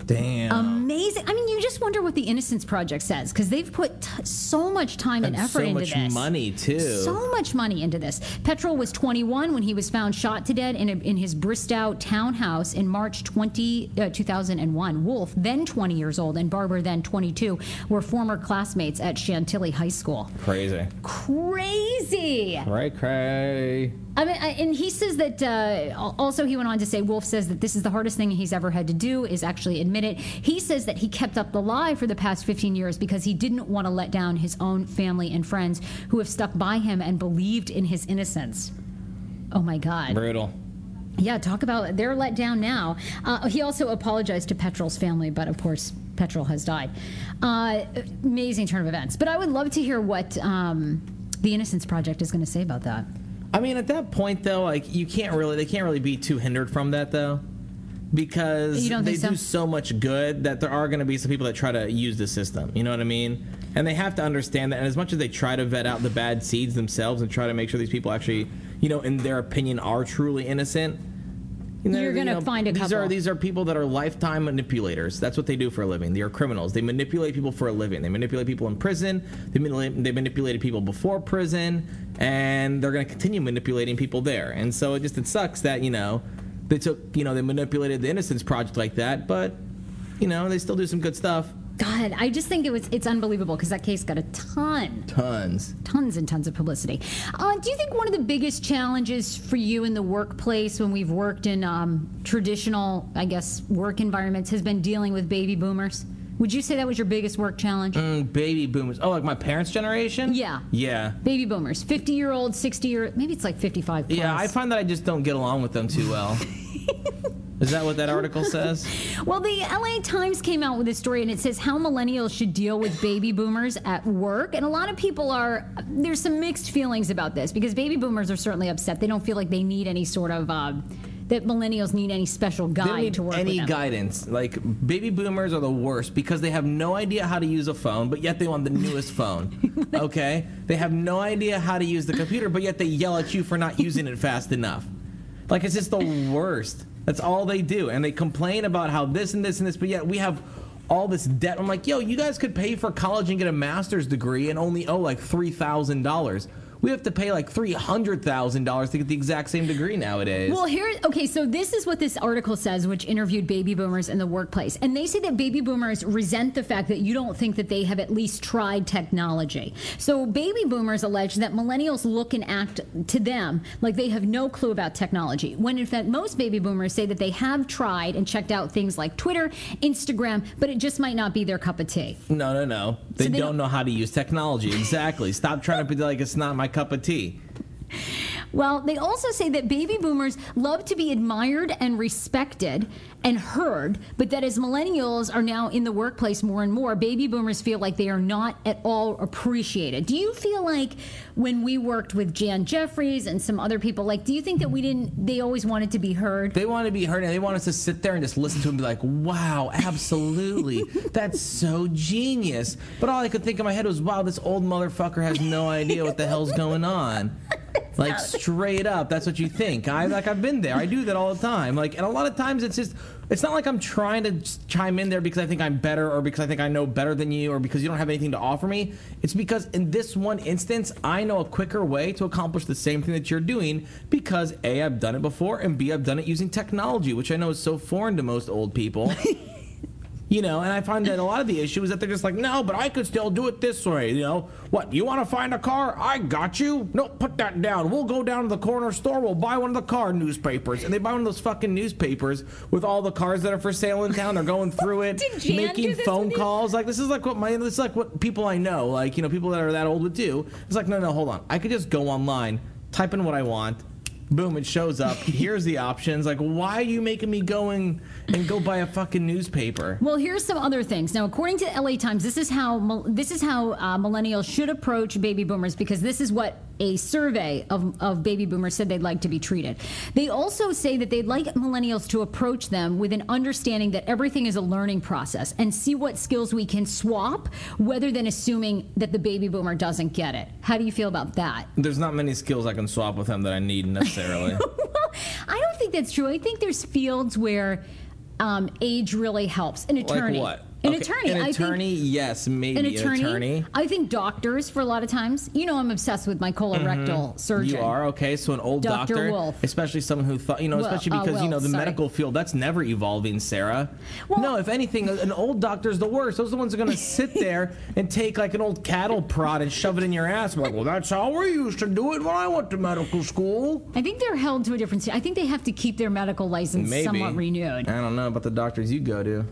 S1: Damn.
S2: Amazing. I mean, you just wonder what the Innocence Project says because they've put t- so much time and,
S1: And
S2: effort
S1: so
S2: into
S1: much money, too.
S2: So much money into this. Petrole was 21 when he was found shot to death in, a, in his Bristow townhouse in March 20, uh, 2001. Wolfe, then 20 years old, and Barber, then 22, were former classmates at Chantilly High School.
S1: Crazy.
S2: Crazy.
S1: Right, cray.
S2: I mean, I, and he says that. Uh, also, he went on to say, Wolfe says that this is the hardest thing he's ever had to do is actually admit it. He says that he kept up the lie for the past 15 years because he didn't want to let down his own family and friends who have stuck by him and believed in his innocence. Oh my God.
S1: Brutal.
S2: Yeah, talk about they're let down now. Uh, he also apologized to Petrole's family, but of course, Petrole has died. Uh, amazing turn of events. But I would love to hear what um, the Innocence Project is going to say about that.
S1: I mean, at that point, though, like you can't really, they can't really be too hindered from that, though, because
S2: You
S1: they
S2: so?
S1: do so much good that there are going to be some people that try to use the system. You know what I mean? And they have to understand that. And as much as they try to vet out the bad seeds themselves and try to make sure these people actually, you know, in their opinion, are truly innocent. you know,
S2: You're gonna
S1: know,
S2: find a
S1: these
S2: couple.
S1: are these are people that are lifetime manipulators. That's what they do for a living. They are criminals. They manipulate people for a living. They manipulate people in prison. They manipulate, they manipulated people before prison, and they're going to continue manipulating people there. And so it just it sucks that you know they took you know they manipulated the Innocence Project like that, but you know they still do some good stuff.
S2: God, I just think it was it's unbelievable because that case got a ton,
S1: Tons.
S2: tons and tons of publicity. Uh, do you think one of the biggest challenges for you in the workplace when we've worked in um, traditional, I guess, work environments has been dealing with baby boomers? Would you say that was your biggest work challenge?
S1: Mm, baby boomers. Oh, like my parents' generation.
S2: Yeah.
S1: Yeah.
S2: Baby boomers, 50 year old, 60 year, old, maybe it's like 55 plus.
S1: Yeah, I find that I just don't get along with them too well. Is that what that article says?
S2: Well, the LA Times came out with a story and it says how millennials should deal with baby boomers at work. And a lot of people are, there's some mixed feelings about this because baby boomers are certainly upset. They don't feel like they need any sort of, uh, that millennials need any special guide to work
S1: any
S2: with them.
S1: guidance. Like baby boomers are the worst because they have no idea how to use a phone, but yet they want the newest phone. Okay, they have no idea how to use the computer, but yet they yell at you for not using it fast enough. Like it's just the worst. That's all they do, and they complain about how this and this and this, but yet we have all this debt. I'm like, yo, you guys could pay for college and get a master's degree and only owe like three thousand dollars. We have to pay like three hundred thousand dollars to get the exact same degree nowadays.
S2: Well, here, okay, so this is what this article says, which interviewed baby boomers in the workplace. And they say that baby boomers resent the fact that you don't think that they have at least tried technology. So baby boomers allege that millennials look and act to them like they have no clue about technology, when in fact, most baby boomers say that they have tried and checked out things like Twitter, Instagram, but it just might not be their cup of tea.
S1: no, no, no. They,
S2: So they
S1: don't
S2: don't-
S1: know how to use technology. Exactly. Stop trying to be like it's not my cup of tea.
S2: Well, they also say that baby boomers love to be admired and respected and heard, but that as millennials are now in the workplace more and more, baby boomers feel like they are not at all appreciated. Do you feel like when we worked with Jan Jeffries and some other people, like, do you think that we didn't, they always wanted to be heard?
S1: They want to be heard and they want us to sit there and just listen to them and be like, wow, absolutely. That's so genius. But all I could think in my head was, wow, this old motherfucker has no idea what the hell's going on. Like straight up, that's what you think. I like I've been there. I do that all the time. Like and a lot of times it's just it's not like I'm trying to chime in there because I think I'm better or because I think I know better than you or because you don't have anything to offer me. It's because in this one instance, I know a quicker way to accomplish the same thing that you're doing because A, I've done it before, and B, I've done it using technology, which I know is so foreign to most old people. You know, and I find that a lot of the issue is that they're just like, no, but I could still do it this way. You know, what? You want to find a car? I got you. No, put that down. We'll go down to the corner store. We'll buy one of the car newspapers, and they buy one of those fucking newspapers with all the cars that are for sale in town. They're going through it, making phone calls. Like this is like what my this is like what people I know, like you know, people that are that old would do. It's like, no, no, hold on. I could just go online, type in what I want. Boom! It shows up. Here's the options. Like, why are you making me going and go buy a fucking newspaper?
S2: Well, here's some other things. Now, according to the LA Times, this is how this is how uh, millennials should approach baby boomers because this is what a survey of, of baby boomers said they'd like to be treated. They also say that they'd like millennials to approach them with an understanding that everything is a learning process and see what skills we can swap, rather than assuming that the baby boomer doesn't get it. How do you feel about that?
S1: There's not many skills I can swap with them that I need necessarily.
S2: well, I don't think that's true. I think there's fields where um, age really helps. An attorney.
S1: Like what?
S2: An
S1: Okay,
S2: attorney.
S1: An
S2: I think-
S1: yes, maybe
S2: an attorney.
S1: An attorney.
S2: I think doctors for a lot of times. You know, I'm obsessed with my colorectal surgeon.
S1: Mm-hmm. You are okay. So an old
S2: Dr.
S1: doctor,
S2: Wolf.
S1: especially someone who thought, you know,
S2: Well,
S1: especially
S2: uh,
S1: because you know the
S2: sorry.
S1: medical field that's never evolving, Sarah.
S2: Well-
S1: no, if anything, an old doctor's the worst. Those are the ones that are going to sit there and take like an old cattle prod and shove it in your ass. Like, well, that's how we used to do it when I went to medical school.
S2: I think they're held to a different. I think they have to keep their medical license
S1: Maybe
S2: somewhat renewed.
S1: I don't know about the doctors you go to.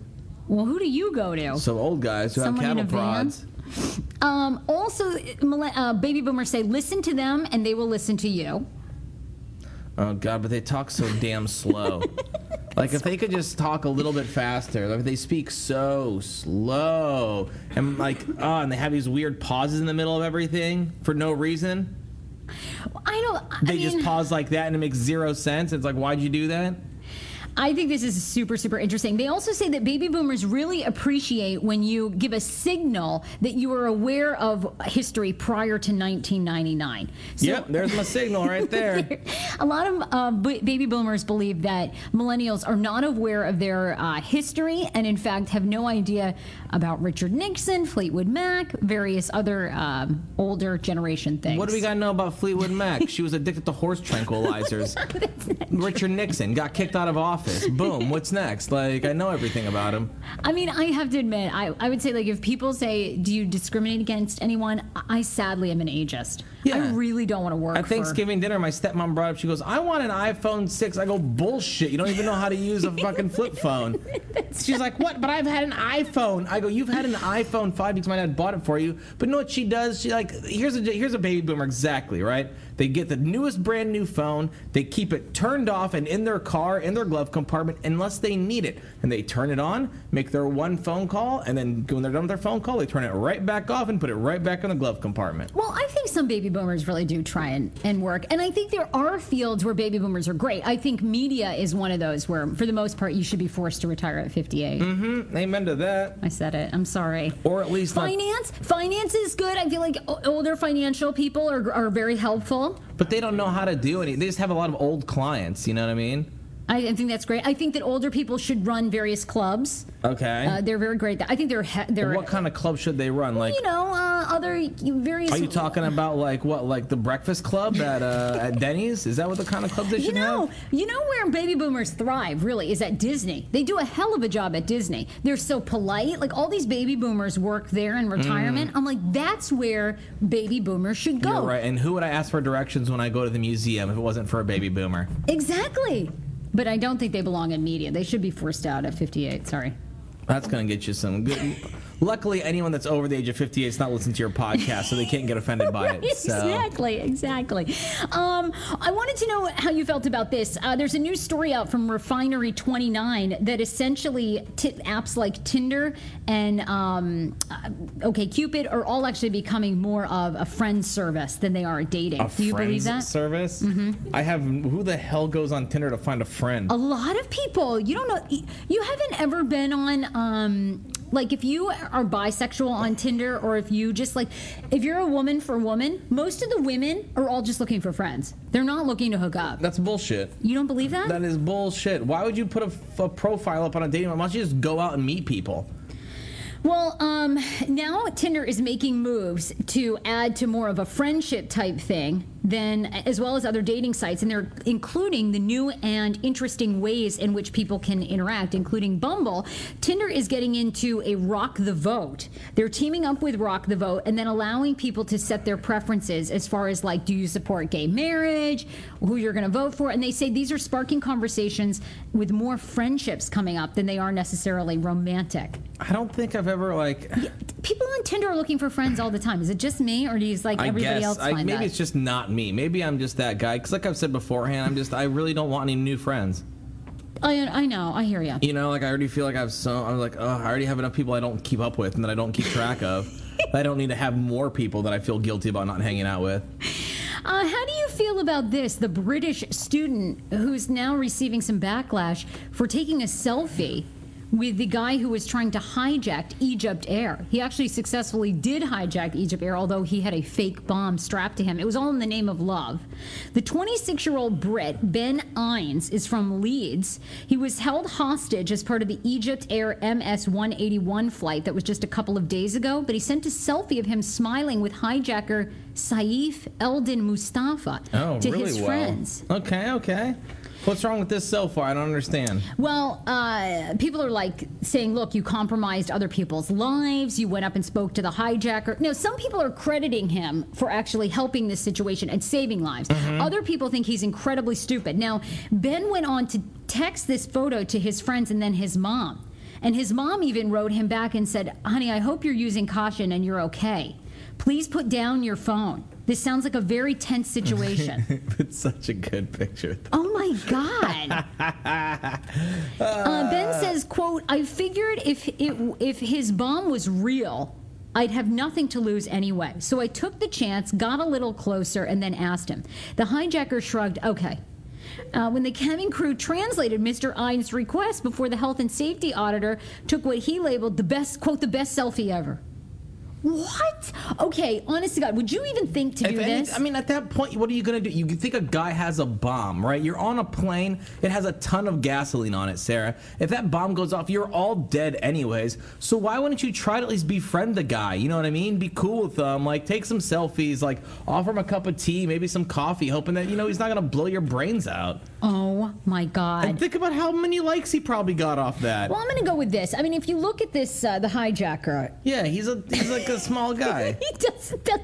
S2: Well, who do you go to?
S1: Some old guys who
S2: Someone
S1: have cattle prods.
S2: Um, also, uh, baby boomers say, listen to them and they will listen to you.
S1: Oh God, but they talk so damn slow. Like if they could just talk a little bit faster, like they speak so slow, and like oh, and they have these weird pauses in the middle of everything for no reason.
S2: I don't. I
S1: They
S2: mean,
S1: just pause like that, and it makes zero sense. It's like, why'd you do that?
S2: I think this is super, super interesting. They also say that baby boomers really appreciate when you give a signal that you are aware of history prior to 1999. So,
S1: yep, there's my signal right there.
S2: A lot of uh, b- baby boomers believe that millennials are not aware of their uh, history and, in fact, have no idea about Richard Nixon, Fleetwood Mac, various other um, older generation things.
S1: What do we got to know about Fleetwood Mac? She was addicted to horse tranquilizers. Richard Nixon got kicked out of office. Boom. What's next? Like, I know everything about him.
S2: I mean, I have to admit, I, I would say, like, if people say, do you discriminate against anyone? I sadly am an ageist.
S1: Yeah.
S2: I really don't want to work
S1: At
S2: for-
S1: Thanksgiving dinner, my stepmom brought up. She goes, "I want an iPhone 6." I go, "Bullshit! You don't even know how to use a fucking flip phone." She's like, "What? But I've had an iPhone." I go, "You've had an iPhone 5 because my dad bought it for you." But you know what she does? She like, here's a here's a baby boomer exactly right. They get the newest brand new phone. They keep it turned off and in their car in their glove compartment unless they need it. And they turn it on, make their one phone call, and then when they're done with their phone call, they turn it right back off and put it right back in the glove compartment.
S2: Well, I think some baby boomers really do try and, and work. And I think there are fields where baby boomers are great. I think media is one of those where, for the most part, you should be forced to retire at 58.
S1: Mm-hmm. Amen to that.
S2: I said it. I'm sorry.
S1: Or at least not
S2: Finance? Finance is good. I feel like older financial people are, are very helpful.
S1: But they don't know how to do any. They just have a lot of old clients. You know what I mean?
S2: I, I think that's great. I think that older people should run various clubs.
S1: Okay.
S2: Uh, they're very great. I think they're he- they're
S1: what kind of club should they run? Like,
S2: you know uh, other various.
S1: are you talking about like what, like the Breakfast Club at uh, at Denny's? Is that what the kind of club they
S2: You know,
S1: have?
S2: you know where baby boomers thrive really is at Disney. They do a hell of a job at Disney. They're so polite. Like all these baby boomers work there in retirement. I'm like, that's where baby boomers should go.
S1: Mm. You're right. And who would I ask for directions when I go to the museum if it wasn't for a baby boomer?
S2: Exactly. But I don't think they belong in media. They should be forced out at 58. Sorry.
S1: That's going to get you some good. Luckily, anyone that's over the age of 58 is not listening to your podcast, so they can't get offended by it. So.
S2: Exactly, exactly. Um, I wanted to know how you felt about this. Uh, there's a new story out from Refinery 29 that essentially t- apps like Tinder and um, uh, OK Cupid are all actually becoming more of a friend service than they are a dating.
S1: A
S2: Do you believe that?
S1: service? Mm-hmm. I have. Who the hell goes on Tinder to find a friend?
S2: A lot of people. You don't know. You haven't ever been on. Um, like if you are bisexual on Tinder, or if you just like, if you're a woman for woman, most of the women are all just looking for friends. They're not looking to hook up.
S1: That's bullshit.
S2: You don't believe that?
S1: That is bullshit. Why would you put a, a profile up on a dating? Why don't you just go out and meet people?
S2: Well, um, now Tinder is making moves to add to more of a friendship type thing than as well as other dating sites, and they're including the new and interesting ways in which people can interact, including Bumble. Tinder is getting into a rock the vote. They're teaming up with Rock the Vote and then allowing people to set their preferences as far as like, do you support gay marriage, who you're going to vote for, and they say these are sparking conversations with more friendships coming up than they are necessarily romantic.
S1: I don't think I've ever like.
S2: People on Tinder are looking for friends all the time. Is it just me, or do you like
S1: I
S2: everybody
S1: guess
S2: else
S1: I, maybe
S2: that?
S1: it's just not me. Maybe I'm just that guy. Because like I've said beforehand, I'm just I really don't want any new friends.
S2: I, I know. I hear you.
S1: You know, like I already feel like I've so I'm like, oh, I already have enough people I don't keep up with and that I don't keep track of. I don't need to have more people that I feel guilty about not hanging out with.
S2: Uh, how do you feel about this? The British student who's now receiving some backlash for taking a selfie with the guy who was trying to hijack Egypt Air. He actually successfully did hijack Egypt Air, although he had a fake bomb strapped to him. It was all in the name of love. The 26 year old Brit, Ben Innes, is from Leeds. He was held hostage as part of the Egypt Air MS 181 flight that was just a couple of days ago, but he sent a selfie of him smiling with hijacker Saif Eldin Mustafa
S1: Oh,
S2: to
S1: really
S2: his
S1: well.
S2: friends.
S1: Okay, okay. What's wrong with this so far? I don't understand.
S2: Well, uh, people are like saying, look, you compromised other people's lives. You went up and spoke to the hijacker. No, some people are crediting him for actually helping this situation and saving lives. Other people think he's incredibly stupid. Now, Ben went on to text this photo to his friends and then his mom. And his mom even wrote him back and said, honey, I hope you're using caution and you're okay. Please put down your phone. This sounds like a very tense situation.
S1: it's such a good picture.
S2: Oh my God. Uh, ben says, quote, I figured if it, if his bomb was real, I'd have nothing to lose anyway. So I took the chance, got a little closer, and then asked him. The hijacker shrugged, okay. Uh, when the cabin crew translated Mr. Innes's request before the health and safety auditor took what he labeled the best, quote, the best selfie ever. What? Okay, honest to God, would you even think to
S1: If
S2: do
S1: any-
S2: this?
S1: I mean, at that point, what are you going to do? You think a guy has a bomb, right? You're on a plane. It has a ton of gasoline on it, Sarah. If that bomb goes off, you're all dead anyways. So why wouldn't you try to at least befriend the guy? You know what I mean? Be cool with them. Like, take some selfies. Like, offer him a cup of tea, maybe some coffee, hoping that, you know, he's not going to blow your brains out.
S2: oh my God.
S1: And think about how many likes he probably got off that.
S2: Well, I'm going to go with this. I mean, if you look at this, uh, the hijacker,
S1: Yeah, he's a he's like a small guy.
S2: he doesn't. does-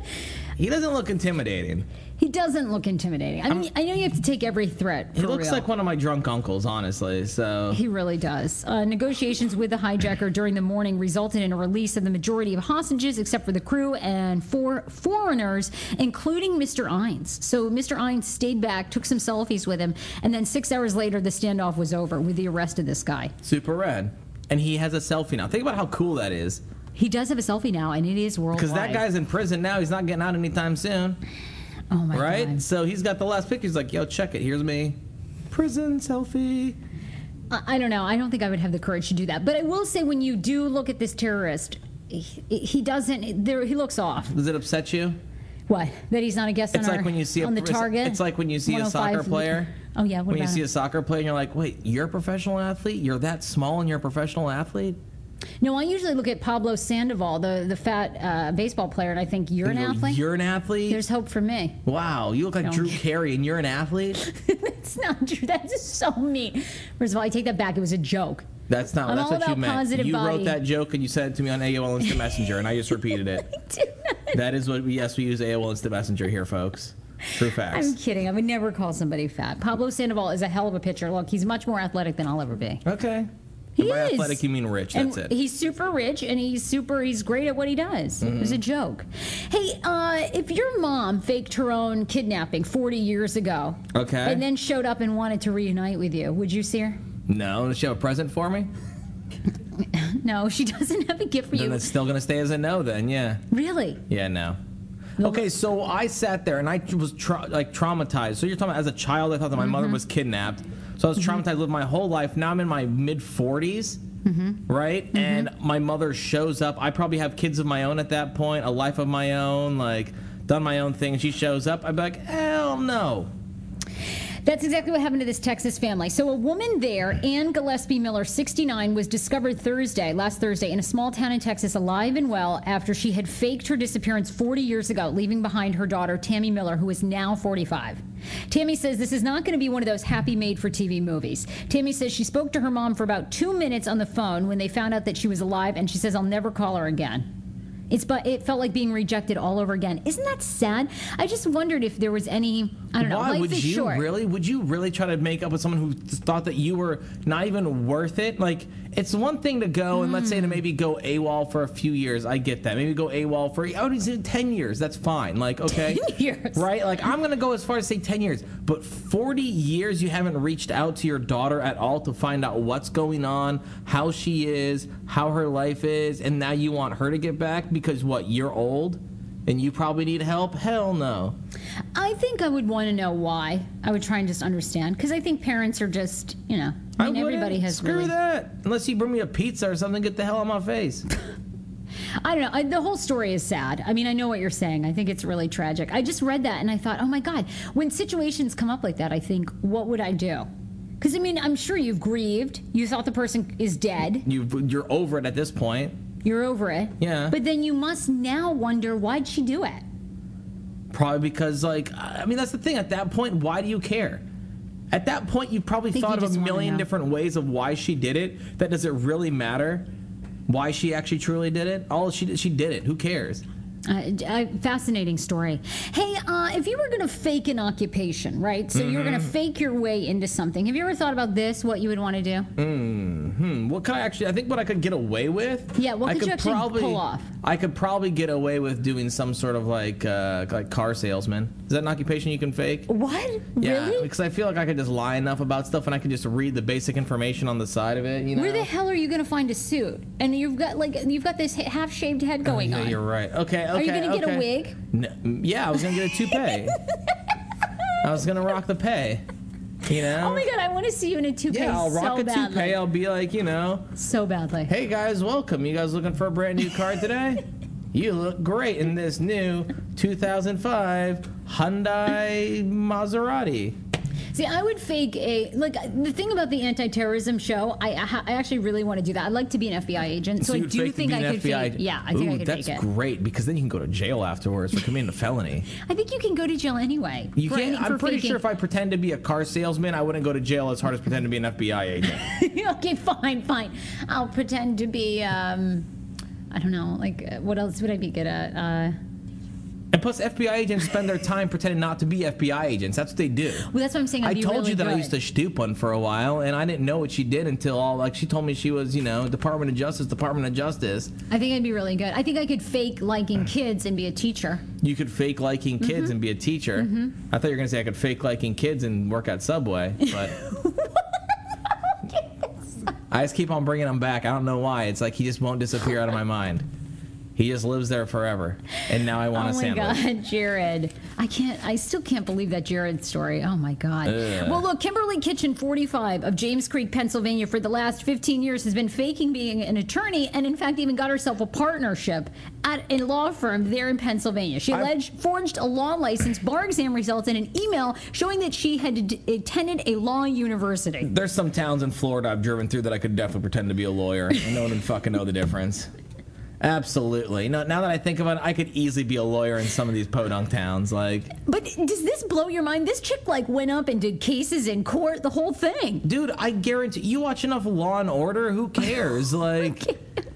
S1: He doesn't look intimidating.
S2: He doesn't look intimidating. I mean, I know you have to take every threat.
S1: He looks
S2: real.
S1: like one of my drunk uncles, honestly. So
S2: He really does. Uh, negotiations with the hijacker during the morning resulted in a release of the majority of hostages, except for the crew and four foreigners, including Mr. Innes. So Mr. Innes stayed back, took some selfies with him, and then six hours later, the standoff was over with the arrest of this guy.
S1: super red, and he has a selfie now. Think about how cool that is.
S2: He does have a selfie now, and it is worldwide.
S1: Because that guy's in prison now. He's not getting out anytime soon,
S2: oh my God.
S1: right?
S2: God.
S1: So he's got the last picture. He's like, "Yo, check it. Here's me, prison selfie."
S2: I I don't know. I don't think I would have the courage to do that. But I will say, when you do look at this terrorist, he, he doesn't. There, he looks off.
S1: Does it upset you?
S2: What? That he's not a guest
S1: It's
S2: on,
S1: like
S2: our,
S1: when you see a
S2: the target.
S1: It's like when you see a oh
S2: soccer
S1: player
S2: Oh yeah, what
S1: when you
S2: about
S1: see a soccer player and you're like, wait, you're a professional athlete? You're that small and you're a professional athlete?
S2: No, I usually look at Pablo Sandoval, the the fat uh, baseball player, and I think you're an athlete.
S1: You're an athlete?
S2: There's hope for me.
S1: wow, you look like
S2: No.
S1: Drew Carey and you're an athlete?
S2: that's not true. That's just so mean. First of all, I take that back. It was a joke.
S1: That's not
S2: I'm
S1: that's what you meant. you
S2: body.
S1: wrote that joke and you sent it to me on AOL Instant Messenger and I just repeated it. That is what yes, we use AOL Instant Messenger here, folks. True facts.
S2: I'm kidding. I would never call somebody fat. Pablo Sandoval is a hell of a pitcher. Look, he's much more athletic than I'll ever be.
S1: okay.
S2: He
S1: By
S2: is.
S1: athletic you mean rich, that's
S2: and
S1: it.
S2: He's super rich and he's super. He's great at what he does. It was a
S1: Mm-hmm.
S2: joke. Hey, uh, if your mom faked her own kidnapping 40 years ago,
S1: Okay.
S2: and then showed up and wanted to reunite with you, would you see her?
S1: no, does she have a present for me?
S2: No, she doesn't have a gift for
S1: Then
S2: you.
S1: it's still gonna stay as a no then, yeah.
S2: Really?
S1: Yeah, no. Okay, so I sat there and I was tra- like traumatized. So you're talking about as a child, I thought that my mother was kidnapped. So I was traumatized, lived my whole life. Now I'm in my mid 40s, mm-hmm. right? Mm-hmm. And my mother shows up. I probably have kids of my own at that point, a life of my own, like done my own thing. She shows up. I'd be like, hell no.
S2: That's exactly what happened to this Texas family. So, a woman there, Ann Gillespie Miller, 69, was discovered Thursday, last Thursday, in a small town in Texas, alive and well after she had faked her disappearance 40 years ago, leaving behind her daughter, Tammy Miller, who is now 45. Tammy says this is not going to be one of those happy made for TV movies. Tammy says she spoke to her mom for about two minutes on the phone when they found out that she was alive, and she says, I'll never call her again. It's but it felt like being rejected all over again. Isn't that sad? I just wondered if there was any I don't know.
S1: Why
S2: life
S1: would
S2: is
S1: you
S2: short.
S1: really? Would you really try to make up with someone who thought that you were not even worth it? Like, it's one thing to go and let's say to
S2: Hmm.
S1: maybe go AWOL for a few years. I get that. Maybe go AWOL for I would say ten years. That's fine. Like, okay,
S2: 10 years.
S1: right? Like, I'm gonna go as far as say ten years, but forty years you haven't reached out to your daughter at all to find out what's going on, how she is, how her life is, and now you want her to get back because what? You're old. And you probably need help? Hell no.
S2: I think I would want to know why. I would try and just understand because I think parents are just, you know, I mean,
S1: wouldn't.
S2: everybody has
S1: screw
S2: really.
S1: that. Unless you bring me a pizza or something, get the hell out of my face.
S2: I don't know. I, the whole story is sad. I mean, I know what you're saying. I think it's really tragic. I just read that and I thought, oh my god, when situations come up like that, I think, what would I do? Because I mean, I'm sure you've grieved. You thought the person is dead.
S1: You you're over it at this point.
S2: You're over it.
S1: Yeah.
S2: But then you must now wonder why'd she do it?
S1: Probably because like I mean that's the thing. At that point, why do you care? At that point, you probably thought
S2: you
S1: of a million different ways of why she did it. That does it really matter? Why she actually truly did it? All she did, she did it. Who cares?
S2: Uh, uh, fascinating story. Hey, uh, if you were going to fake an occupation, right? So you were going to fake your way into something. Have you ever thought about this? What you would want to do?
S1: Hmm, what could I actually? I think what I could get away with.
S2: Yeah, what
S1: I
S2: could you actually pull off?
S1: I could probably get away with doing some sort of like uh, like car salesman. Is that an occupation you can fake?
S2: What?
S1: Yeah,
S2: really?
S1: because I feel like I could just lie enough about stuff, and I could just read the basic information on the side of it. You know.
S2: Where the hell are you going to find a suit? And you've got like you've got this half shaved head going
S1: Oh, yeah,
S2: on.
S1: you're right. Okay, okay.
S2: Are you gonna get a wig?
S1: N- yeah, I was gonna get a toupee. I was gonna rock the pay. You know.
S2: Oh my god, I want to see you in a toupee
S1: Yeah, I'll rock
S2: so
S1: a
S2: badly.
S1: toupee. I'll be like, you know,
S2: so badly.
S1: hey guys, welcome. You guys looking for a brand new car today? You look great in this new 2005 Hyundai Maserati.
S2: See, I would fake a like the thing about the anti-terrorism show. I I, I actually really want to do that. I'd like to be an FBI agent, so, I do think I could
S1: FBI
S2: fake. Yeah, I think
S1: Ooh,
S2: I could
S1: that's
S2: fake it.
S1: great because then you can go to jail afterwards for committing a felony.
S2: I think you can go to jail anyway.
S1: You
S2: for
S1: can't. I'm pretty
S2: faking.
S1: sure if I pretend to be a car salesman, I wouldn't go to jail as hard as pretend to be an FBI agent.
S2: okay, fine, fine. I'll pretend to be. um I don't know. Like, uh, what else would I be good at? Uh,
S1: and plus, FBI agents spend their time pretending not to be FBI agents. That's what they do.
S2: well, that's what I'm saying. I'd
S1: I told
S2: really
S1: you that I used to stoop one for a while, and I didn't know what she did until all like she told me she was, you know, Department of Justice, Department of Justice.
S2: I think I'd be really good. I think I could fake liking kids and be a teacher.
S1: You could fake liking kids
S2: Mm-hmm.
S1: and be a teacher. I thought you were gonna say I could fake liking kids and work at Subway, but. I just keep on bringing him back. I don't know why. It's like he just won't disappear out of my mind. He just lives there forever. And now I want
S2: Oh
S1: a
S2: my. God, Jared. I can't. I still can't believe that Jared story. Oh my god.
S1: Ugh.
S2: Well, look, Kimberly Kitchen, 45 of James Creek, Pennsylvania, for the last 15 years has been faking being an attorney, and in fact, even got herself a partnership at a law firm there in Pennsylvania. She alleged forged a law license, bar exam results, and an email showing that she had d- attended a law university.
S1: There's some towns in Florida I've driven through that I could definitely pretend to be a lawyer, and no one would fucking know the difference. Absolutely. No, now that I think about it, I could easily be a lawyer in some of these podunk towns. Like,
S2: But does this blow your mind? This chick like went up and did cases in court, the whole thing.
S1: dude, I guarantee you watch enough Law and Order. Who cares? Like,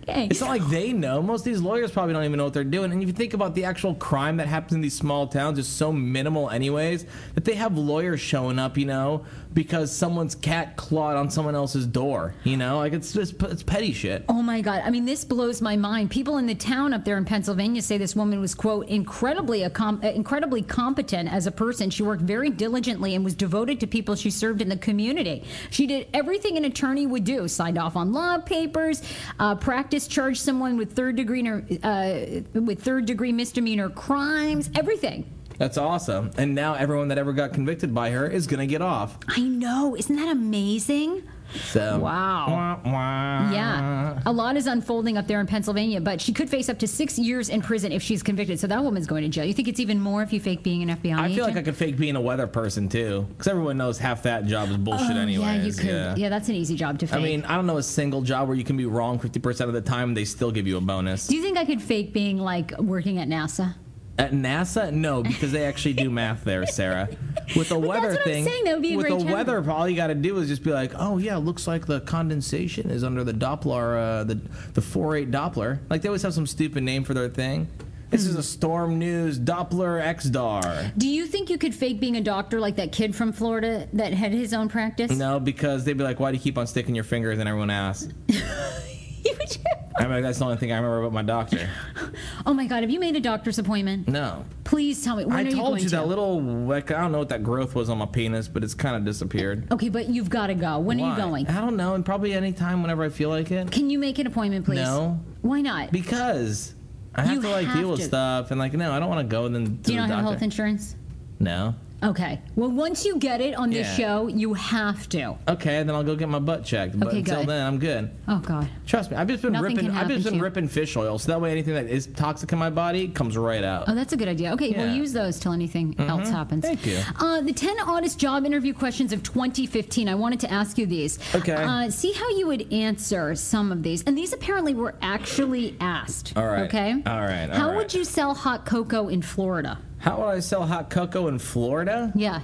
S2: Okay.
S1: it's not like they know. Most of these lawyers probably don't even know what they're doing. And if you think about the actual crime that happens in these small towns, is so minimal, anyways, that they have lawyers showing up, you know, because someone's cat clawed on someone else's door. You know, like it's just it's petty shit.
S2: Oh my God. I mean, this blows my mind. People in the town up there in Pennsylvania say this woman was, quote, incredibly, accom- uh, incredibly competent as a person. She worked very diligently and was devoted to people she served in the community. She did everything an attorney would do signed off on law papers, uh, practice charged someone with third degree, uh, with third degree misdemeanor crimes, everything.
S1: That's awesome. And now everyone that ever got convicted by her is gonna get off.
S2: I know. Isn't that amazing?
S1: So
S2: Wow.
S1: Wah, wah.
S2: Yeah. A lot is unfolding up there in Pennsylvania, but she could face up to six years in prison if she's convicted. So that woman's going to jail. You think it's even more if you fake being an FBI
S1: I
S2: agent?
S1: feel like I could fake being a weather person too, because everyone knows half that job is bullshit
S2: Oh,
S1: anyways.
S2: yeah, you could. Yeah. that's an easy job to fake.
S1: I mean, I don't know a single job where you can be wrong 50% of the time and they still give you a bonus.
S2: do you think I could fake being like working at NASA?
S1: At NASA, no, because they actually do math there, Sarah. With the weather
S2: what I'm
S1: thing,
S2: saying, that would be a
S1: with the weather, all you got to do is just be like, "Oh yeah, looks like the condensation is under the Doppler, uh, the the 4/8 Doppler." Like they always have some stupid name for their thing. This is a storm news Doppler XDAR.
S2: Do you think you could fake being a doctor like that kid from Florida that had his own practice?
S1: No, because they'd be like, "Why do you keep on sticking your fingers?" And everyone asks. I'm like, "That's the only thing I remember about my doctor."
S2: oh my God, have you made a doctor's appointment?
S1: No,
S2: Please tell me. When
S1: I
S2: are you
S1: told
S2: going
S1: you
S2: to?
S1: that little like I don't know what that growth was on my penis, but it's kind of disappeared.
S2: Okay, but you've got to go. When are you going?
S1: I don't know, and probably any time whenever I feel like it.
S2: Can you make an appointment, please?
S1: No.
S2: Why not?
S1: Because I have
S2: You
S1: to like
S2: have
S1: deal with stuff, and like no, I don't want to go and then. To
S2: Do you
S1: the
S2: not have
S1: doctor.
S2: health insurance?
S1: No.
S2: Okay. Well, once you get it on this
S1: Yeah.
S2: show, you have to.
S1: Okay, then I'll go get my butt checked. But
S2: Okay,
S1: until
S2: good.
S1: then, I'm good.
S2: Oh God.
S1: Trust me, I've just been
S2: Nothing
S1: ripping.
S2: can
S1: I've
S2: happen
S1: just
S2: to
S1: been
S2: you.
S1: ripping fish oil, so that way anything that is toxic in my body comes right out.
S2: Oh, that's a good idea. Okay,
S1: Yeah. Mm-hmm.
S2: we'll use those till anything else happens.
S1: Thank you.
S2: Uh, the 10 oddest job interview questions of 2015. I wanted to ask you these.
S1: Okay.
S2: Uh, see how you would answer some of these. And these apparently were actually asked.
S1: All right.
S2: Okay.
S1: All right, all
S2: how
S1: right.
S2: would you sell hot cocoa in Florida?
S1: How would I sell hot cocoa in Florida?
S2: Yeah.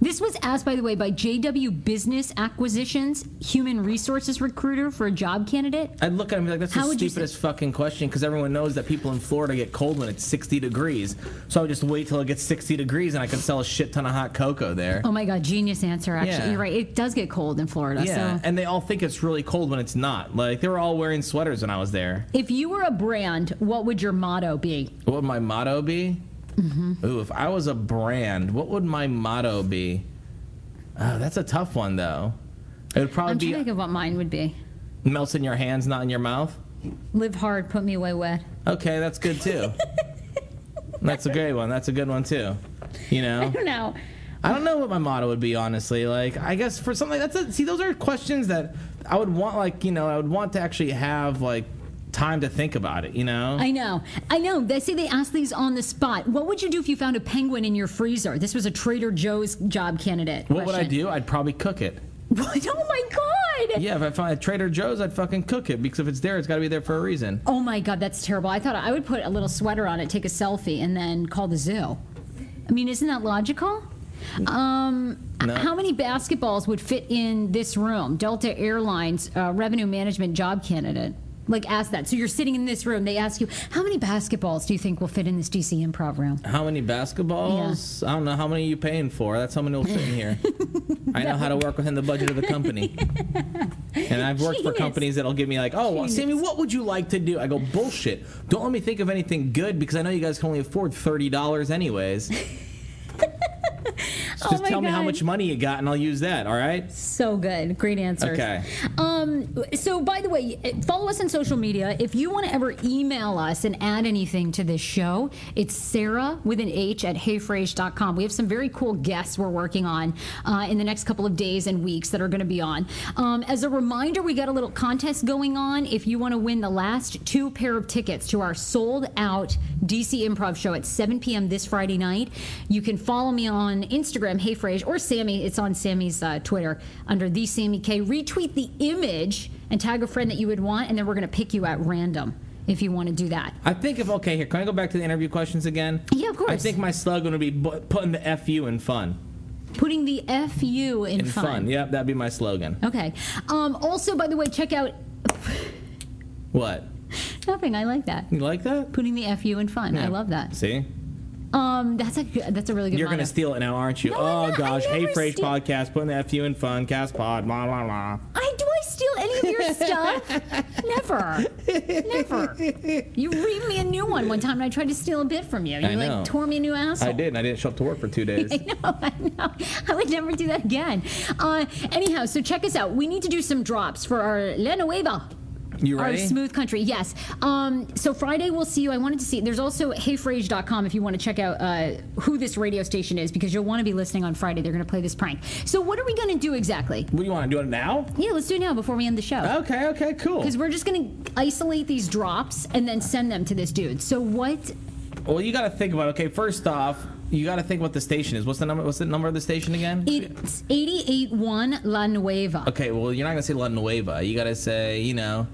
S2: This was asked, by the way, by JW Business Acquisitions, human resources recruiter for a job candidate.
S1: I'd look at him and be like, that's
S2: How
S1: the stupidest fucking question because everyone knows that people in Florida get cold when it's 60 degrees. So I would just wait till it gets 60 degrees and I could sell a shit ton of hot cocoa there.
S2: Oh my God, genius answer, actually.
S1: Yeah.
S2: You're right. It does get cold in Florida.
S1: yeah,
S2: So
S1: and they all think it's really cold when it's not. Like, they were all wearing sweaters when I was there.
S2: if you were a brand, what would your motto be?
S1: What would my motto be?
S2: Mm-hmm.
S1: Ooh, if I was a brand, what would my motto be? Oh, that's a tough one, though. It would probably
S2: I'm
S1: be
S2: trying to think of what mine would be.
S1: melts in your hands, not in your mouth.
S2: Live hard, put me away wet.
S1: Okay, that's good too. that's a great one. That's a good one too. You know?
S2: I don't know.
S1: I don't know what my motto would be, honestly. Like, I guess for something that's a, see, those are questions that I would want, like, you know, I would want to actually have like time to think about it. You know?
S2: I know. I know. They say they ask these on the spot. What would you do if you found a penguin in your freezer? This was a Trader Joe's job candidate.
S1: what would I do? I'd probably cook it.
S2: What? Oh my God.
S1: Yeah, if I find a Trader Joe's, I'd fucking cook it because if it's there, it's got to be there for a reason.
S2: Oh my God, that's terrible. I thought I would put a little sweater on it, take a selfie, and then call the zoo. I mean, isn't that logical? Um,
S1: No.
S2: How many basketballs would fit in this room? Delta Airlines uh, revenue management job candidate. Like, ask that. So you're sitting in this room. They ask you, how many basketballs do you think will fit in this DC improv room?
S1: How many basketballs? I don't know. How many are you paying for? That's how many will fit in here. I know how to work within the budget of the company. And I've worked for companies that'll give me like, oh, well, Samy, what would you like to do? I go, bullshit. Don't let me think of anything good because I know you guys can only afford thirty dollars anyways.
S2: Oh
S1: Just
S2: my
S1: tell me how much money you got, and I'll use that. All right.
S2: So good. Great answer.
S1: Okay.
S2: Um, so, by the way, follow us on social media. If you want to ever email us and add anything to this show, it's Sarah with an H at heyfrase.com. We have some very cool guests we're working on uh, in the next couple of days and weeks that are going to be on. Um, as a reminder, we got a little contest going on. If you want to win the last two pair of tickets to our sold out DC Improv show at 7 p.m. this Friday night, you can follow me on Instagram, Hey Frase, or Samy. It's on Samy's uh, Twitter under the Samy K. Retweet the image and tag a friend that you would want, and then we're going to pick you at random if you want to do that.
S1: I think if okay, here can I go back to the interview questions again?
S2: Yeah, of course.
S1: I think my slogan would be putting the fu in fun.
S2: Putting the FU in,
S1: In fun. Yep, that'd be my slogan.
S2: Okay. Um, also, by the way, check out
S1: What?
S2: nothing. I like that.
S1: You like that?
S2: Putting the FU in fun. I love that.
S1: See,
S2: Um, that's a good- that's a really good.
S1: you're
S2: motto.
S1: gonna steal it now, aren't you?
S2: No,
S1: oh gosh, hey Frase
S2: steal-
S1: podcast, putting the fu in fun, cast pod, blah blah blah.
S2: I do I steal any of your stuff? Never, never. You read me a new one one time, and I tried to steal a bit from you. You
S1: I know.
S2: like tore me a new asshole.
S1: I did, and I didn't show up to work for two days.
S2: I know, I know. I would never do that again. Uh, anyhow, so check us out. We need to do some drops for our La Nueva.
S1: You
S2: Our smooth country, yes. Um, so Friday we'll see you. I wanted to see. There's also heyfrase.com if you want to check out uh, who this radio station is because you'll want to be listening on Friday. They're going to play this prank. So what are we going to do exactly?
S1: What do you want to do it now?
S2: Yeah, let's do it now before we end the show.
S1: Okay, okay, cool.
S2: Because we're just going to isolate these drops and then send them to this dude. So what?
S1: Well, you got to think about. Okay, first off, you got to think what the station is. What's the number? What's the number of the station again?
S2: It's 88.1 La Nueva.
S1: Okay, well, you're not gonna say La Nueva. You gotta say, you know,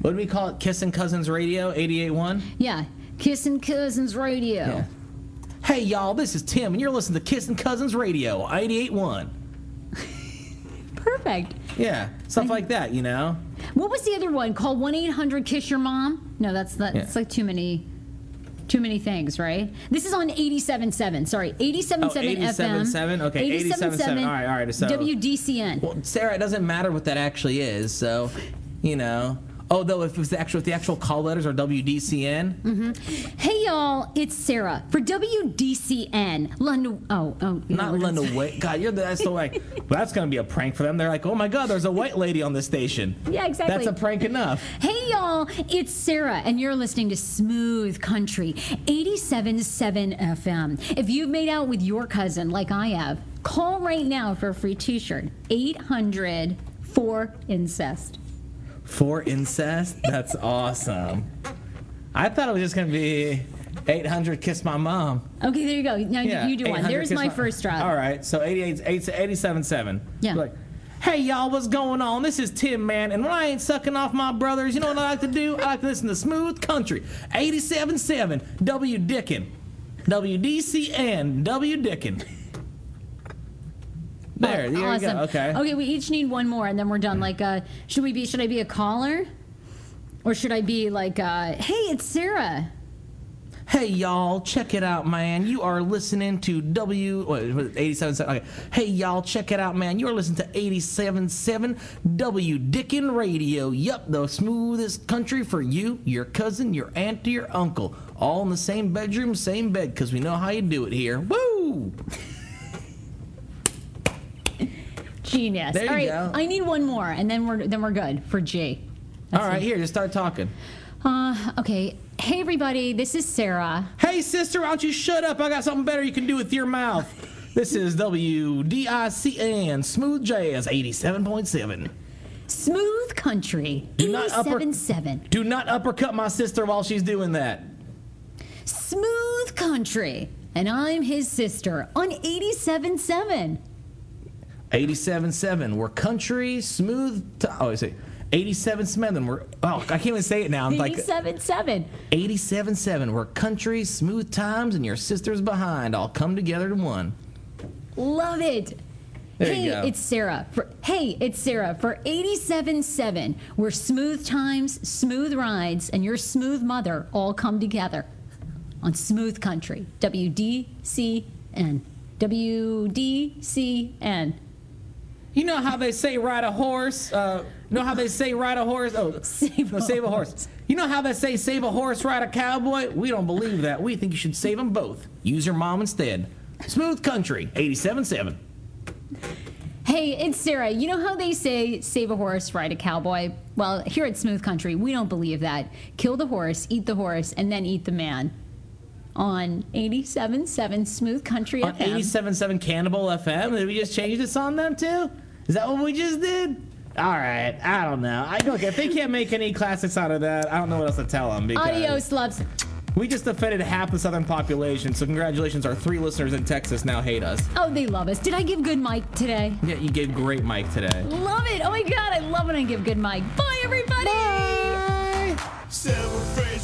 S1: what do we call it? Kissing Cousins Radio, 88.1.
S2: Yeah, Kissing Cousins Radio.
S1: Yeah. Hey, y'all, this is Tim, and you're listening to Kissing Cousins Radio, 88.1.
S2: Perfect.
S1: Yeah, stuff like that, you know.
S2: What was the other one? Call 1 800 Kiss Your Mom? No, that's that's
S1: Yeah.
S2: like too many. Too many things, right? This is on 87.7. Sorry, 87.7
S1: Oh,
S2: FM.
S1: 87.7? Okay, 87.7. All right, all right, so-
S2: WDCN.
S1: Well, Sarah, it doesn't matter what that actually is, so, you know. Oh, though, if, it's the actual, if the actual call letters are WDCN, mm-hmm.
S2: Hey, y'all, it's Sarah for WDCN. London. Oh, oh.
S1: not
S2: that's-
S1: White. God, you're the, that's the like, well, that's gonna be a prank for them. They're like, oh my God, there's a white lady on the station.
S2: Yeah, exactly.
S1: That's a prank enough.
S2: Hey y'all, it's Sarah, and you're listening to Smooth Country 87.7 FM. If you've made out with your cousin like I have, call right now for a free t shirt 800 for incest.
S1: For incest? That's awesome. I thought it was just gonna be 800 kiss my mom.
S2: Okay, there you go. Now
S1: Yeah,
S2: you do one.
S1: 800
S2: There's
S1: kiss
S2: my first drop.
S1: All right, so 88, 87.7.
S2: Yeah.
S1: Like, hey y'all, what's going on? This is Tim, man, and when I ain't sucking off my brothers, you know what I like to do? I like to listen to Smooth Country, 87.7, W Dickin, WDCN, W Dickin. There, there
S2: awesome.
S1: you go. Okay.
S2: Okay, we each need one more, and then we're done. Like, uh, should we be? Should I be a caller, or should I be like, uh, hey, it's Sarah?
S1: Hey y'all, check it out, man. You are listening to W what, was 87.7. Okay. Hey y'all, check it out, man. You're listening to 87.7 W Dickin Radio. Yup, the smoothest country for you, your cousin, your aunt, your uncle. All in the same bedroom, same bed, because we know how you do it here. Woo!
S2: Genius.
S1: There you
S2: All right,
S1: go.
S2: I need one more, and then we're then we're good for G.
S1: All right, here, just start talking.
S2: Uh, okay. Hey, everybody. This is Sarah.
S1: Hey sister, why don't you shut up? I got something better you can do with your mouth. This is WDICN Smooth Jazz 87.7.
S2: Smooth Country.
S1: Do not upper-
S2: 87.7.
S1: Do not uppercut my sister while she's doing that.
S2: Smooth Country. And I'm his sister on 87.7.
S1: 87.7. We're country, smooth. T- oh, I say 87.7. We're, oh, I can't even say it now. I'm like
S2: 87.7.
S1: 87.7. We're country, smooth times, and your sister's behind. All come together to one.
S2: Love it.
S1: There
S2: hey,
S1: you go.
S2: it's Sarah. For, hey, it's Sarah for 87.7. Where smooth times, smooth rides, and your smooth mother all come together on Smooth Country. WDCN. WDCN.
S1: You know how they say ride a horse? Uh, you know how they say ride a horse? Oh,
S2: Save
S1: no,
S2: a
S1: save a
S2: horse.
S1: horse. You know how they say save a horse, ride a cowboy? We don't believe that. We think you should save them both. Use your mom instead. Smooth Country 87.7.
S2: Hey, it's Sarah. You know how they say save a horse, ride a cowboy? Well, here at Smooth Country, we don't believe that. Kill the horse, eat the horse, and then eat the man. On 87.7 Smooth Country
S1: On
S2: FM.
S1: 87.7 Cannibal FM. Did we just change this on them too? Is that what we just did? All right. I don't know. I look if they can't make any classics out of that, I don't know what else to tell them. Because
S2: Adios, loves.
S1: We just offended half the southern population. So congratulations, our three listeners in Texas now hate us.
S2: Oh, they love us. Did I give good mic today?
S1: Yeah, you gave great mic today.
S2: Love it. Oh my God, I love when I give good mic. Bye, everybody.
S5: Celebrate